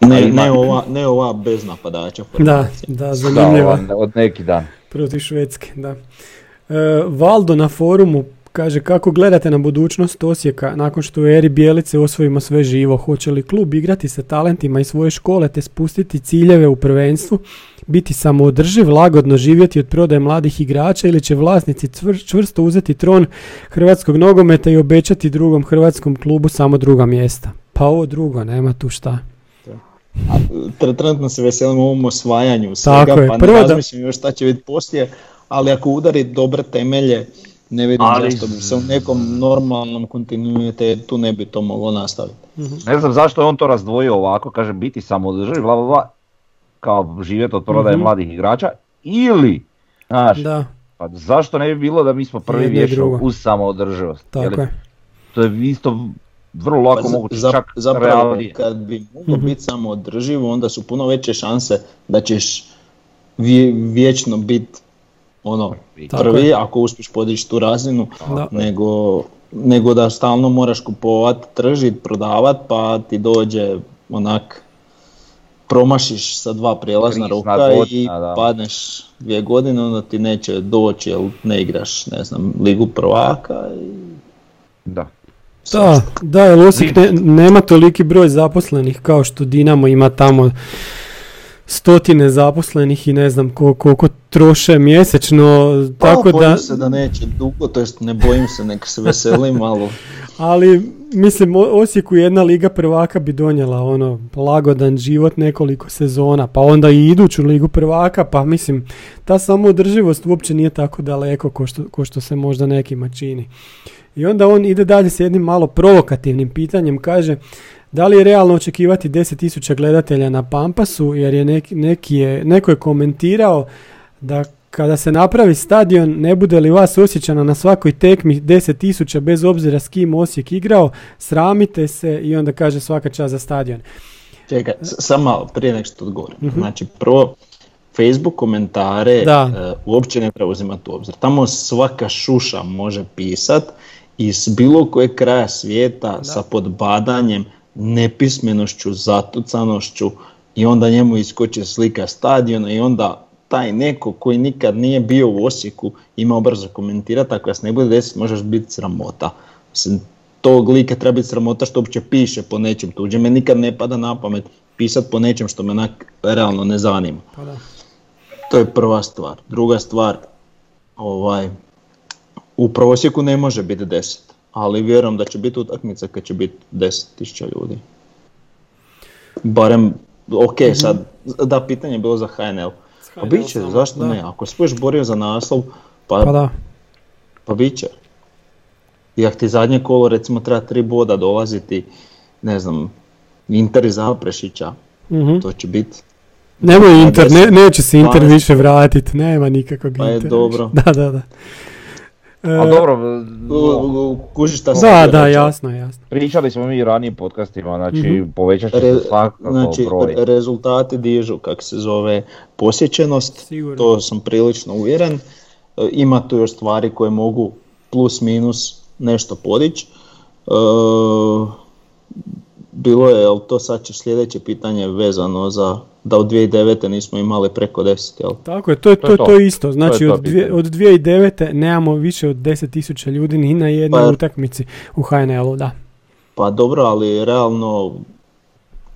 Ne, ima- ne, ova, ne ova bez napadača Da, formacija. da, Da, zanimljivo. ova- od neki dan. protiv Švedske, da. E, Valdo na forumu kaže kako gledate na budućnost Osijeka nakon što u eri Bijelice osvojimo sve živo. Hoće li klub igrati sa talentima iz svoje škole te spustiti ciljeve u prvenstvu, biti samoodrživ, lagodno živjeti od prodaje mladih igrača ili će vlasnici cvr- čvrsto uzeti tron hrvatskog nogometa i obećati drugom hrvatskom klubu samo druga mjesta? Pa ovo drugo, nema tu šta. Tre- Trenutno se veselim ovom osvajanju svega, Tako je, pa ne da- razmišljam još šta će biti poslije, ali ako udari dobre temelje, ne vidim Ali- zašto bi se u nekom normalnom kontinuitetu ne bi to moglo nastaviti. Ne znam zašto je on to razdvojio ovako, kaže biti samoodrživ, bla bla bla, kao živjeti od prodaje Mhm. mladih igrača, ili, znaš, Da, pa zašto ne bi bilo da mi smo prvi drugo. uz samoodrživost? tako je. To je isto vrlo lako Pa za- čak zapravo realnije. kad bi moglo Mhm. biti samo održivo, onda su puno veće šanse da ćeš vje- vječno biti ono Tako prvi je. ako uspiješ podići tu razinu, Da. nego, nego da stalno moraš kupovat, tržit, prodavat pa ti dođe onak promašiš sa dva prijelazna roka godina, i da. padneš dvije godine, onda ti neće doći jer ne igraš, ne znam, ligu prvaka i Da. Da, da, jer Osijek ne- nema toliki broj zaposlenih kao što Dinamo ima tamo stotine zaposlenih i ne znam ko- koliko troše mjesečno, tako pa, da, bojim se da neće dugo, to jest ne bojim se, nek se veselim malo. ali mislim Osijeku jedna liga prvaka bi donijela ono lagodan život nekoliko sezona, pa onda i iduću ligu prvaka, pa mislim ta samoodrživost uopće nije tako daleko ko što, ko što se možda nekima čini. I onda on ide dalje s jednim malo provokativnim pitanjem, kaže da li je realno očekivati 10.000 gledatelja na Pampasu, jer je neki, neki je, neko je komentirao da kada se napravi stadion, ne bude li vas osjećano na svakoj tekmi 10.000 bez obzira s kim Osijek igrao, sramite se i onda kaže svaka čast za stadion. Čekaj, samo malo, prije nek što odgovorim. Znači, prvo, Facebook komentare Da. e, uopće ne treba uzimati u obzir. Tamo svaka šuša može pisat iz bilo kojeg kraja svijeta sa podbadanjem, nepismenošću, zatucanošću i onda njemu iskoči slika stadiona i onda taj neko koji nikad nije bio u Osijeku imao brzo komentirati, ako vas ne bude desiti možeš biti sramota. Mislim, tog lika treba biti sramota što uopće piše po nečem tuđem. Me nikad ne pada na pamet pisat po nečem što me onak realno ne zanima. Pa da. To je prva stvar. Druga stvar, ovaj, u prosjeku ne može biti 10, ali vjerujem da će biti utakmica kad će biti 10.000 ljudi. Barem, ok, sad, da, pitanje je bilo za HNL. Pa bit će, zašto da. ne? Ako se budeš borio za naslov, pa, Pa da. pa bit će. I ako ti zadnje kolo recimo treba tri boda dolaziti, ne znam, Inter iz Zaprešića, Mhm. to će biti Nemoj Inter, ne, neće se Inter 12. više vratiti, nema nikakvog Pa je dobro. Da, da, da. E, Ali dobro, Kužiš šta sam da, da, jasno, jasno. pričali smo mi u ranijim podcastima, znači Mhm. povećat će Re- se svakako znači, broj. re- rezultati dižu, kako se zove, posjećenost, Sigurno. to sam prilično uvjeren. E, Ima tu još stvari koje mogu plus minus nešto podići. E, bilo je, jel to sad će sljedeće pitanje vezano za da od 2009. nismo imali preko 10, jel? Tako je, to je to, To je to, to. isto. Znači To je to od, dvije, od 2009. nemamo više od 10.000 ljudi ni na jednoj Pa- utakmici u HNL-u, da. Pa dobro, ali realno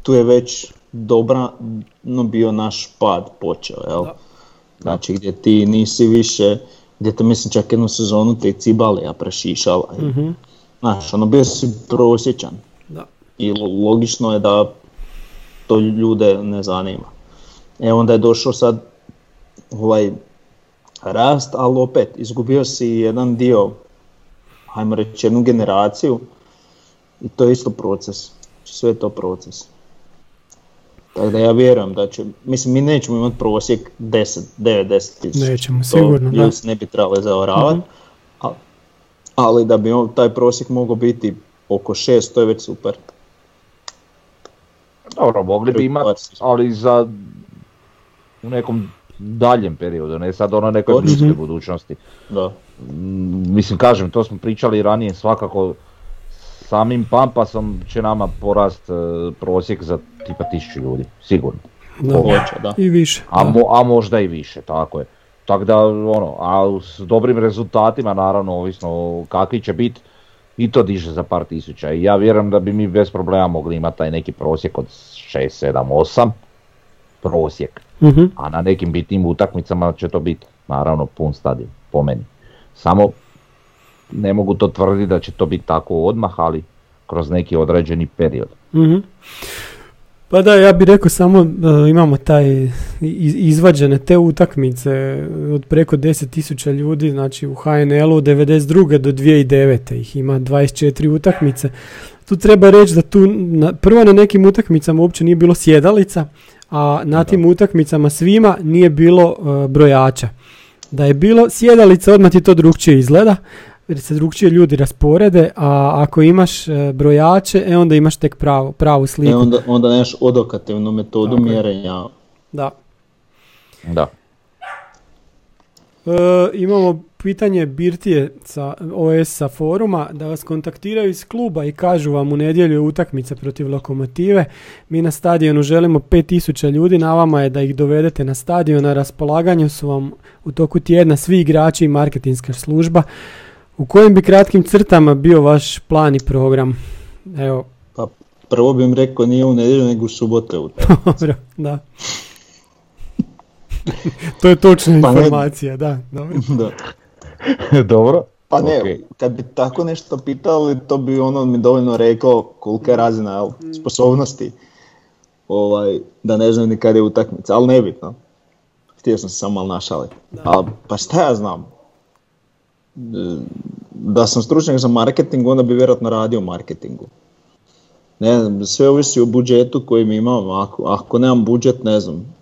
tu je već dobra no, bio naš pad počeo, jel? Znači gdje ti nisi više, gdje te mislim čak jednu sezonu te i cibali, a prešišala. i- Znaš, ono bio si prosječan. Da. I lo- logično je da to ljude ne zanima. E onda je došao sad ovaj rast, ali opet izgubio si jedan dio, ajmo reći jednu generaciju i to je isto proces. Sve je to proces. Tako da ja vjerujem da će, mislim mi nećemo imati prosjek 10, 9, 10 tisuća. Nećemo, To sigurno, da. ljudi ne bi trebali zavaravati. Ali, ali da bi on, taj prosjek mogao biti oko 6, to je već super. Dobro, mogli bi imati, ali za u nekom daljem periodu, ne sad ono nekoj bliskoj budućnosti. Da. Mm, Mislim, kažem, to smo pričali ranije, svakako samim Pampasom će nama porast e, prosjek za tipa tisuću ljudi, sigurno. da. Hoće, da. I više. A, mo- a možda i više, tako je. Tako da, ono, a s dobrim rezultatima, naravno, ovisno kakvi će biti, i to diže za par tisuća. I ja vjerujem da bi mi bez problema mogli imati taj neki prosjek od 6, 7, 8, prosjek. Mhm. A na nekim bitnim utakmicama će to biti, naravno, pun stadion, po meni. Samo ne mogu to tvrditi da će to biti tako odmah, ali kroz neki određeni period. Mhm. Pa da, ja bih rekao samo da imamo taj iz- izvađene te utakmice od preko 10.000 ljudi, znači u HNL-u od 92. do 2009. ih ima 24 utakmice. Tu treba reći da tu na, prvo na nekim utakmicama uopće nije bilo sjedalica, a na tim utakmicama svima nije bilo e, brojača. Da je bilo sjedalica, odmah ti to drugčije izgleda, jer se drugčije ljudi rasporede, a ako imaš e, brojače, e onda imaš tek pravu, pravu sliku. E onda, onda nemaš odokativnu metodu Tako je. mjerenja. Da. Da. E, imamo pitanje Birtije sa OS sa foruma da vas kontaktiraju iz kluba i kažu vam u nedjelju je utakmica protiv lokomotive. Mi na stadionu želimo 5000 ljudi, na vama je da ih dovedete na stadion. Na raspolaganju su vam u toku tjedna svi igrači i marketinska služba. U kojim bi kratkim crtama bio vaš plan i program? Evo, Pa prvo bih im rekao nije u nedjelju nego u subote. u dobro, da. to je točna Pa ne- informacija, da. Dobro. da. Dobro. Pa ne, Ok. kad bi tako nešto pitali, to bi ono mi dovoljno rekao kolika je razina jel, sposobnosti, ovaj, da ne znam ni kad je utakmica, ali nebitno. Htio sam se samo malo našaliti. Ali, pa šta ja znam? E, Da sam stručnjak za marketing, onda bi vjerojatno radio u marketingu. Ne znam, sve ovisi o budžetu koji mi imam, ako, ako nemam budžet, ne znam,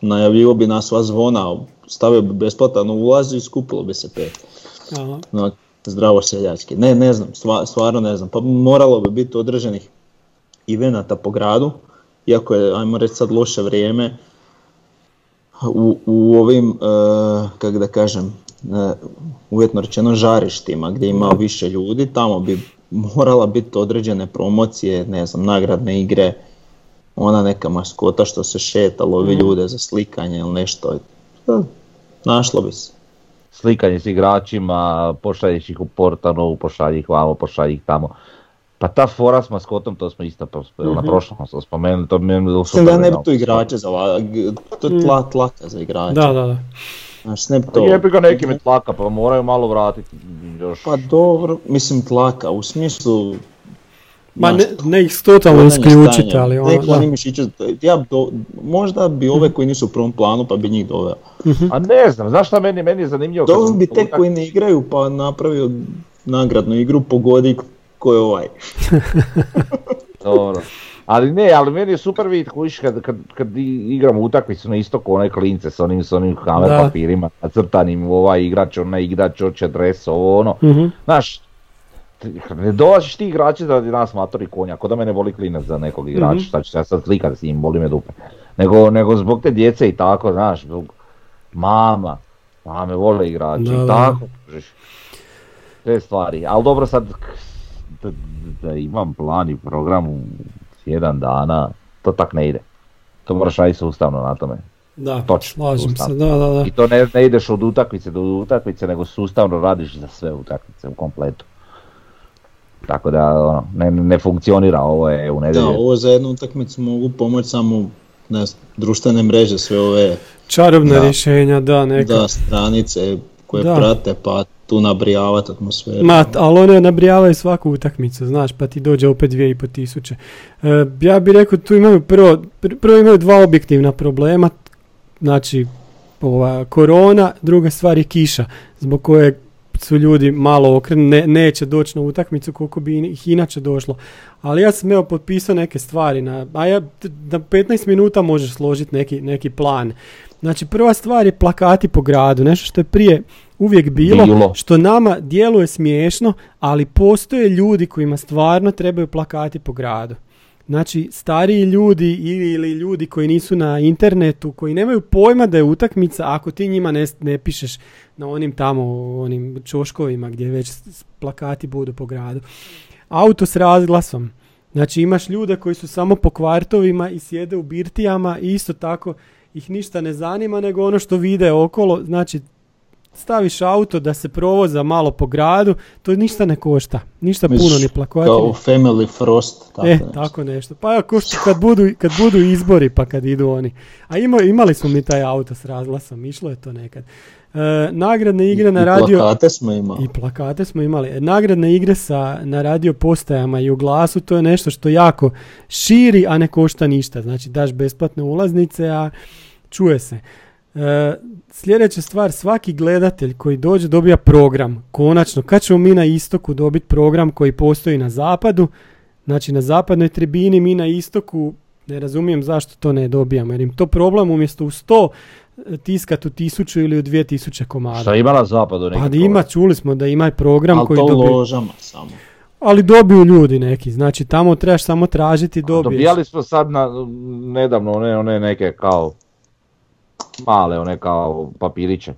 najavljivo bi nas sva zvona, stavio bi besplatan ulaz i skupilo bi se pet. Aha. No, zdravo seljački. Ne, ne znam, stva- stvarno ne znam. Pa moralo bi biti određenih evenata po gradu, iako je, ajmo reći sad loše vrijeme, u, u ovim, uh, kako da kažem, e, uvjetno rečeno žarištima gdje ima više ljudi, tamo bi morala biti određene promocije, ne znam, nagradne igre, ona neka maskota što se šeta, lovi ljude za slikanje ili nešto. E, Našlo bi se. Slikanje s igračima, pošalješ ih u Portanovu, pošalji ih vamo, pošalji ih tamo. Pa ta fora s maskotom, to smo isto pa- na prošlom smo spomenuli, to bilo Mislim da ne bi tu igrače za to je tla, tlaka za igrače. Da, da, da. Znaš, bi To... Jebi ga neki me tlaka, pa moraju malo vratiti još. Pa dobro, mislim tlaka, u smislu... Ma ne, ne ih totalno isključiti, ali ono, Neki da. oni mišići, ja bi do, možda bi ove koji nisu u prvom planu pa bi njih doveo. A ne znam, znaš šta meni, meni je zanimljivo? Doveo bi te koji ne igraju pa napravio nagradnu igru, pogodi ko je ovaj. Dobro. Ali ne, ali meni je super vidjeti kužiš kad, kad, kad igramo utakmicu na istoku, one klince s onim, s onim kamer Da. papirima, nacrtanim, ovaj igrač, onaj igrač, oće dres, ovo ono. Mhm. Znaš, ne dolaziš ti igrači da nas matori konja, ko da me ne voli klinac za nekog igrača, Mhm. šta ću ja sad slikat s njim, boli me dupe. Nego, nego zbog te djece i tako, znaš, zbog mama, mame vole igrači Da, i tako, kužiš. Te stvari, ali dobro sad, da, da imam plan i program u jedan dana, to tak ne ide. To moraš raditi sustavno na tome. Da, Točno, slažem se, da, da, da. I to ne, ne ideš od utakmice do utakmice, nego sustavno radiš za sve utakmice u kompletu. Tako da ono, ne, ne funkcionira ovo je u Da, nedjelju. ovo za jednu utakmicu mogu pomoći samo ne društvene mreže, sve ove Čarobna Da. rješenja, da, neka. da, stranice koje Da. prate pa tu nabrijavati atmosferu. Ma, ali one nabrijavaju svaku utakmicu, znaš, pa ti dođe opet dvije i po tisuće. E, ja bih rekao, tu imaju prvo, pr- prvo imaju dva objektivna problema, znači, ova korona, druga stvar je kiša, zbog koje su ljudi malo okrenuli, ne, neće doći na utakmicu koliko bi ih inače došlo. Ali ja sam evo potpisao neke stvari, na, a ja na 15 minuta možeš složiti neki, neki plan. Znači prva stvar je plakati po gradu, nešto što je prije uvijek bilo, Bilo. što nama djeluje smiješno, ali postoje ljudi kojima stvarno trebaju plakati po gradu. Znači, stariji ljudi ili, ili ljudi koji nisu na internetu, koji nemaju pojma da je utakmica, ako ti njima ne, ne pišeš na onim tamo, onim čoškovima gdje već plakati budu po gradu. Auto s razglasom. Znači, imaš ljude koji su samo po kvartovima i sjede u birtijama i isto tako ih ništa ne zanima nego ono što vide okolo. Znači, staviš auto da se provoza malo po gradu, to ništa ne košta. Ništa Misliš, puno ni plakati. Kao Family Frost. Tako e, nešto. tako nešto. Pa ja, ko što kad budu, kad budu izbori pa kad idu oni. A ima, imali smo mi taj auto s razglasom, išlo je to nekad. E, nagradne igre na I radio... plakate smo imali. I plakate smo imali. E, Nagradne igre sa, na radio postajama i u glasu, to je nešto što jako širi, a ne košta ništa. Znači daš besplatne ulaznice, a čuje se. E, sljedeća stvar, svaki gledatelj koji dođe dobija program. Konačno, kad ćemo mi na istoku dobiti program koji postoji na zapadu, znači na zapadnoj tribini, mi na istoku, ne razumijem zašto to ne dobijamo, jer im to problem umjesto u 100 e, tiskat u 1000 ili u 2000 komada. Šta ima na zapadu Pa neki ima, čuli smo da ima program Ali koji to dobiju. ložama samo. Ali dobiju ljudi neki, znači tamo trebaš samo tražiti i dobiješ. Dobijali smo sad na, nedavno one, one neke kao male one kao papiriće.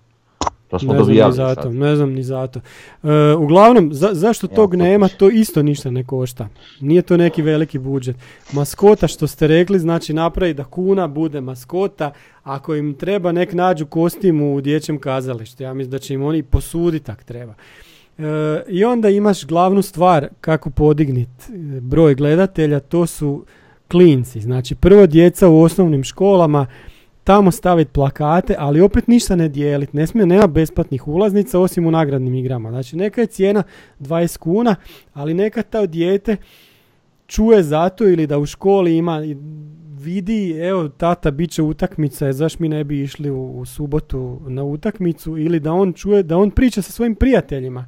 To smo ne znam dobijali ni za sad. to, ne znam ni za to. E, uglavnom, za, zašto Ja, tog to nema, to isto ništa ne košta. Nije to neki veliki budžet. Maskota što ste rekli, znači napravi da kuna bude maskota, ako im treba nek nađu kostimu u dječjem kazalištu. Ja mislim da će im oni posuditi tak treba. E, I onda imaš glavnu stvar kako podignit e, broj gledatelja, to su klinci. Znači prvo djeca u osnovnim školama, tamo staviti plakate, ali opet ništa ne dijeliti. Ne smije, nema besplatnih ulaznica osim u nagradnim igrama. Znači neka je cijena 20 kuna, ali neka to dijete čuje zato ili da u školi ima vidi, evo tata bit će utakmica, zašto mi ne bi išli u, u subotu na utakmicu ili da on čuje, da on priča sa svojim prijateljima.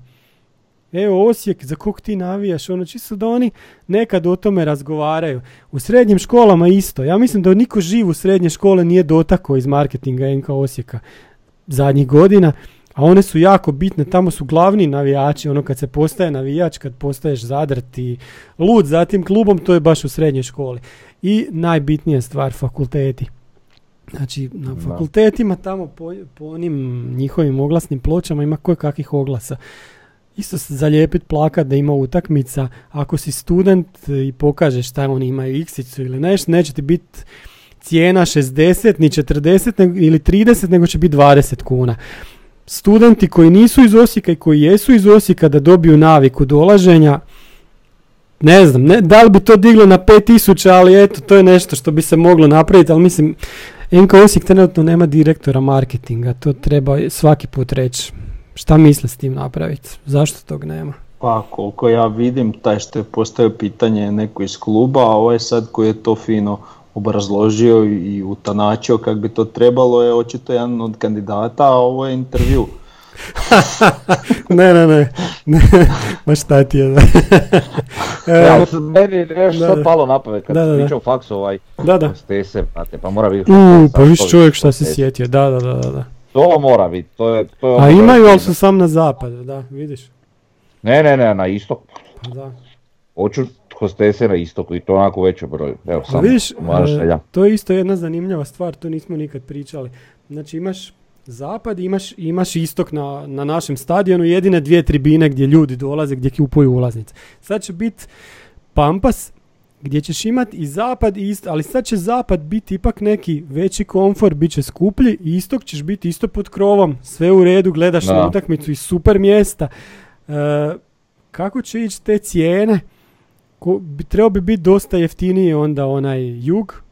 Evo Osijek, za kog ti navijaš, ono čisto da oni nekad o tome razgovaraju. U srednjim školama isto. Ja mislim da niko živ u srednje škole nije dotakao iz marketinga NK Osijeka zadnjih godina, a one su jako bitne, tamo su glavni navijači, ono kad se postaje navijač, kad postaješ zadrt i lud za tim klubom, to je baš u srednjoj školi. I najbitnija stvar, fakulteti. Znači, na fakultetima tamo po, po onim njihovim oglasnim pločama ima koje kakvih oglasa. Isto se zalijepit plakat da ima utakmica. Ako si student i pokažeš šta oni imaju iksicu ili nešto, neće ti biti cijena 60 ni 40 nego- ili 30, nego će biti 20 kuna. Studenti koji nisu iz Osijeka i koji jesu iz Osijeka da dobiju naviku dolaženja, ne znam, ne, da li bi to diglo na 5000, ali eto, to je nešto što bi se moglo napraviti, ali mislim, NK Osijek trenutno nema direktora marketinga, to treba svaki put reći. Šta misle s tim napraviti? Zašto tog nema? Pa koliko ja vidim, taj što je postavio pitanje je neko iz kluba, a ovaj sad koji je to fino obrazložio i utanačio kako bi to trebalo je očito jedan od kandidata, a ovo je intervju. ne, ne, ne, ne, ma šta ti je? da. Ja, E, meni da, sad palo na pamet kad Da, da, pričao faksu ovaj da, da. brate, pa mora biti hostesa, pa viš čovjek šta se sjetio, da, da, da, da, da. To mora biti, to je... To je A ono imaju, ali su sam na zapadu, da, vidiš. Ne, ne, ne, na istok. Pa da. Hoću hostese na istoku i to onako veći broj. Evo, A samo vidiš, moja e, to je isto jedna zanimljiva stvar, to nismo nikad pričali. Znači imaš zapad, imaš, imaš istok na, na našem stadionu, jedine dvije tribine gdje ljudi dolaze, gdje kupuju ulaznice. Sad će biti Pampas, gdje ćeš imati i zapad i istok, ali sad će zapad biti ipak neki veći komfor, bit će skuplji i istok ćeš biti isto pod krovom, sve u redu, gledaš Da. na utakmicu iz super mjesta. E, kako će ići te cijene? Ko, bi, trebao bi biti dosta jeftiniji onda onaj jug,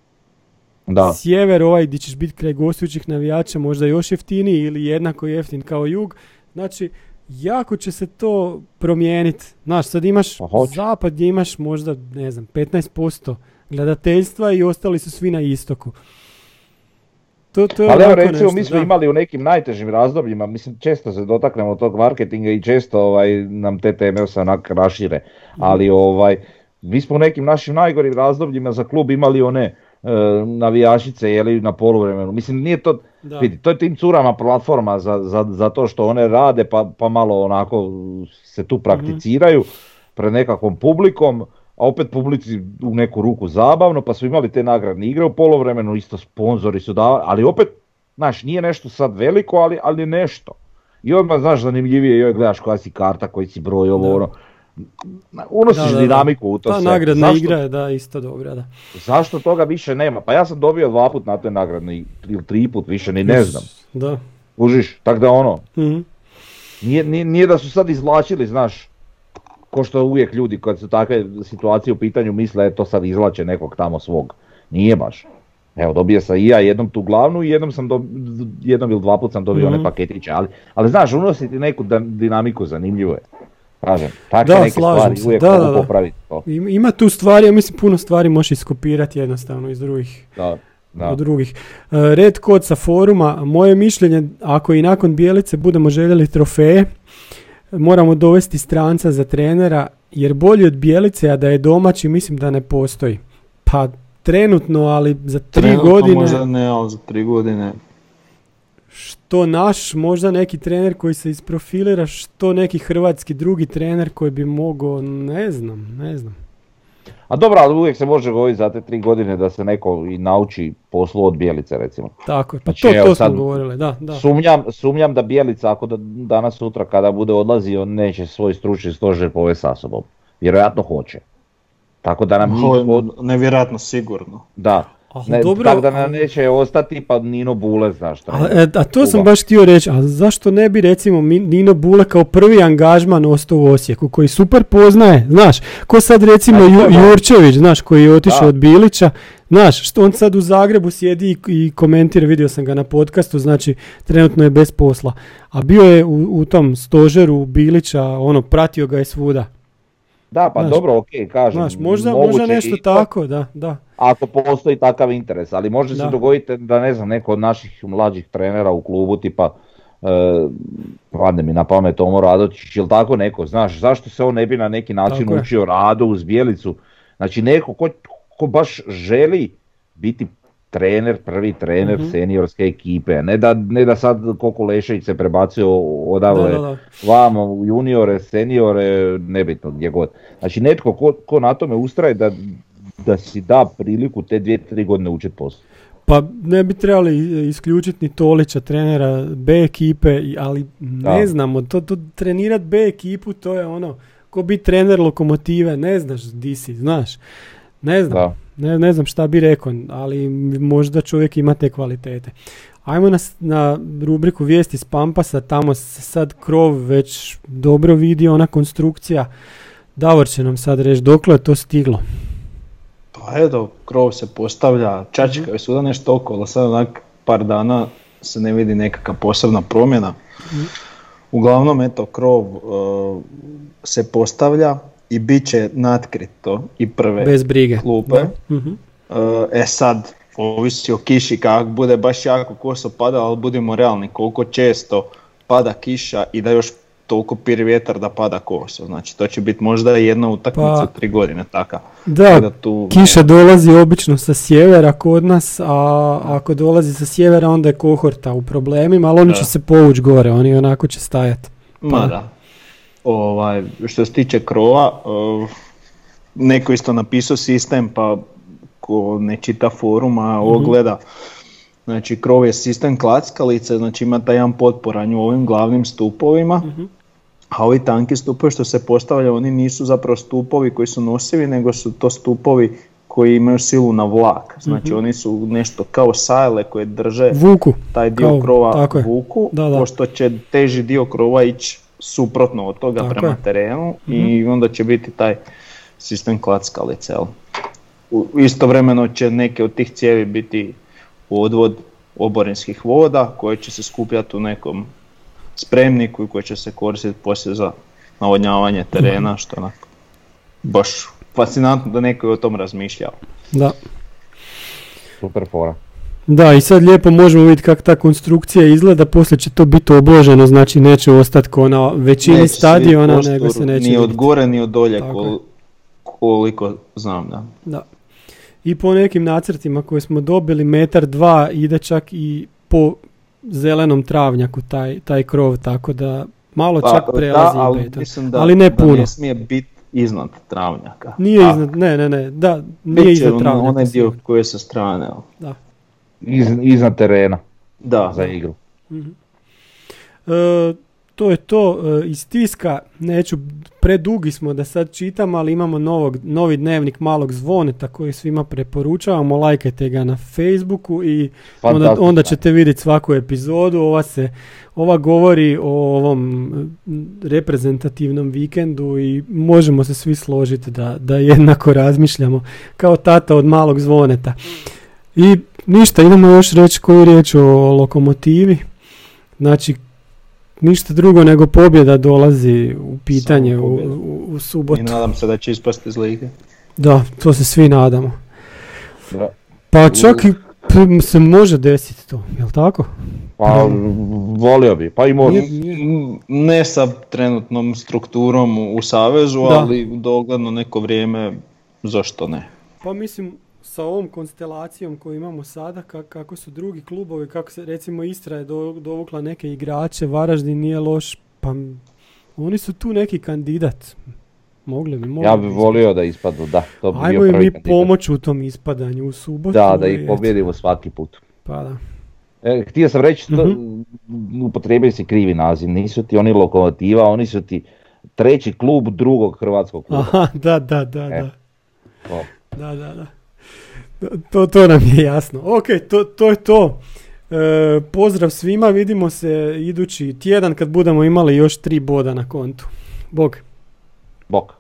Da. sjever ovaj gdje ćeš biti kraj gostujućih navijača možda još jeftiniji ili jednako jeftin kao jug. Znači, jako će se to promijeniti. Znaš, sad imaš Pa zapad gdje imaš možda, ne znam, 15% gledateljstva i ostali su svi na istoku. To, to je Ali evo recimo nešto, mi smo da. imali u nekim najtežim razdobljima, mislim često se dotaknemo tog marketinga i često ovaj, nam te teme se onak rašire, ali ovaj, mi smo u nekim našim najgorim razdobljima za klub imali one e, navijačice jeli, na poluvremenu, mislim nije to, Da. vidi, to je tim curama platforma za, za, za to što one rade pa, pa malo onako se tu prakticiraju pred nekakvom publikom, a opet publici u neku ruku zabavno, pa su imali te nagradne igre u poluvremenu, isto sponzori su davali, ali opet, znaš, nije nešto sad veliko, ali, ali nešto. I odmah, znaš, zanimljivije, joj, gledaš koja si karta, koji si broj, ovo, ono. Unosiš Da, da, dinamiku u to Ta sve. nagradna Zašto- igra je da, isto dobra, da. Zašto toga više nema? Pa ja sam dobio dva put na toj nagradnoj, ili tri put više, ni ne znam. Da. Užiš, tak da ono, Mhm. nije, nije, nije da su sad izvlačili, znaš, ko što uvijek ljudi kad su takve situacije u pitanju misle to sad izvlače nekog tamo svog. Nije baš. Evo, dobio sam i ja jednom tu glavnu i jednom sam dob- jednom ili dva put sam dobio Mhm. one paketiće, ali, ali znaš, unositi neku da- dinamiku zanimljivo je. Kažem, takve Da, neke slažem stvari se. uvijek Da, mogu popraviti to. Ima, ima tu stvari, ja mislim puno stvari možeš iskopirati jednostavno iz drugih Da, da. od drugih. E, Red kod sa foruma, moje mišljenje, ako i nakon bijelice budemo željeli trofeje, moramo dovesti stranca za trenera, jer bolji od bijelice, a da je domaći, mislim da ne postoji. Pa trenutno, ali za tri Trenutno godine, Možda ne, ali za tri godine. Što naš, možda neki trener koji se isprofilira, što neki hrvatski drugi trener koji bi mogao, ne znam, ne znam. A dobro, ali uvijek se može govoriti za te tri godine da se neko i nauči poslu od bijelice recimo. Tako je, pa Znači, to, evo to sad- smo govorili, da, da. Sumnjam, sumnjam da Bijelica ako da danas sutra kada bude odlazio neće svoj stručni stožer povesti sa sobom. Vjerojatno hoće. Tako da nam njih Ovo je od- nevjerojatno sigurno. da. Ne, dobro, tako da nam neće ostati pa Nino Bule, znaš šta. A, e, a to sam baš htio reći, a zašto ne bi recimo Nino Bule kao prvi angažman ostao u Osijeku, koji super poznaje, znaš, ko sad recimo Ju-. Jurčević, znaš, koji je otišao Da. od Bilića, znaš, što on sad u Zagrebu sjedi i, i komentira, vidio sam ga na podcastu, znači trenutno je bez posla, a bio je u, u tom stožeru Bilića, ono, pratio ga je svuda, Da, pa Znaš, dobro, ok, kažem. znaš, možda, možda nešto i- tako, da, da. Ako postoji takav interes, ali može Da. se dogoditi da ne znam, neko od naših mlađih trenera u klubu tipa e, padne mi na pamet Tomo Radotić ili tako neko, znaš, zašto se on ne bi na neki način učio radu uz bijelicu, znači neko ko, ko baš želi biti trener, prvi trener Mhm. seniorske ekipe, ne da, ne da sad Koko Lešević se prebacuje odavle Da, da, da. vamo u juniore, seniore, nebitno gdje god. Znači netko ko, ko na tome ustraje da, da si da priliku te dvije, tri godine učiti posao. Pa ne bi trebali isključiti ni Tolića, trenera B ekipe, ali ne Da. znamo, to, to trenirat B ekipu to je ono, ko biti trener lokomotive, ne znaš di si, znaš. Ne znam, Da. ne, ne znam šta bi rekao, ali možda čovjek ima te kvalitete. Ajmo na, na rubriku vijesti s Pampasa, tamo se sad krov već dobro vidi, ona konstrukcija. Davor će nam sad reći dokle je to stiglo. Eto, krov se postavlja, čačka je svuda nešto okolo, sad onak par dana se ne vidi nekakva posebna promjena. Uglavnom, eto, krov e, se postavlja i bit će natkrito i prve Bez brige. klupe. Mhm. E sad, ovisi o kiši, kako bude baš jako koso pada, ali budimo realni koliko često pada kiša i da još toliko piri vjetar da pada koso. Znači, to će biti možda jedna utakmica Pa- tri godine, taka. Da, da tu Kiša dolazi obično sa sjevera kod nas, a ako dolazi sa sjevera onda je kohorta u problemima, ali oni Da. će se povući gore, oni onako će stajati. Ma da. Ovaj, što se tiče krova, uh, neko isto napisao sistem, pa ko ne čita forum, a ovo gleda. Znači, krov je sistem klackalice, znači ima taj jedan potporanj u ovim glavnim stupovima, a ovi tanki stupovi što se postavlja, oni nisu zapravo stupovi koji su nosivi, nego su to stupovi koji imaju silu na vlak. Znači, oni su nešto kao sajle koje drže Vuku. taj dio Kao- krova tako vuku, Da, da. pošto će teži dio krova ići suprotno od toga Tako prema je. Mhm. terenu i onda će biti taj sistem klackalice. Istovremeno će neke od tih cijevi biti odvod oborinskih voda koje će se skupljati u nekom spremniku i koje će se koristiti poslije za navodnjavanje terena, što je onako baš fascinantno da neko je o tom razmišljao. Da. Super fora. Da, i sad lijepo možemo vidjeti kako ta konstrukcija izgleda, poslije će to biti obloženo, znači neće ostati ko na većini Neće stadiona, nego se neće Ni od gore ni od dolje kol- koliko znam da. Da. I po nekim nacrtima koje smo dobili, metar dva ide čak i po zelenom travnjaku taj, taj krov, tako da malo čak prelazi Pa, da, ali, beton. mislim da, ali ne da puno. ne smije biti iznad travnjaka. Nije A, iznad, ne, ne, ne, da, nije iznad travnjaka. onaj dio koji je sa strane. jel? Da. Iz, iznad terena Da, za igru. E, to je to e, iz tiska, neću, predugi smo da sad čitam, ali imamo novog, novi dnevnik malog zvoneta koji svima preporučavamo, lajkajte ga na Facebooku i onda, onda ćete vidjeti svaku epizodu, ova se, ova govori o ovom reprezentativnom vikendu i možemo se svi složiti da, da jednako razmišljamo kao tata od malog zvoneta. I ništa, idemo još reći koju riječ o lokomotivi. Znači, ništa drugo nego pobjeda dolazi u pitanje u, u, u I subotu. nadam se da će ispasti iz lige. Da, to se svi nadamo. Da. Pa čak i p- se može desiti to, jel tako? Pa volio bi, pa i može. Ne sa trenutnom strukturom u- Savezu, Da. ali dogledno neko vrijeme, zašto ne? Pa mislim, sa ovom konstelacijom koju imamo sada, ka- kako su drugi klubovi, kako se recimo Istra je do- dovukla neke igrače, Varaždin nije loš, pa oni su tu neki kandidat. Mogli bi, mogli Ja bi bi volio da ispadnu, da. To bi Ajmo bio im mi pomoć u tom ispadanju u subotu. Da, da i ih pobjedimo svaki put. Pa da. E, htio sam reći, to, Mhm. upotrijebili si krivi naziv, nisu ti oni lokomotiva, oni su ti treći klub drugog hrvatskog kluba. Aha, da, da, da, E. da. O. Da, da, da. To, to nam je jasno. Ok, to, to je to. E, pozdrav svima, vidimo se idući tjedan kad budemo imali još tri boda na kontu. Bog. Bok.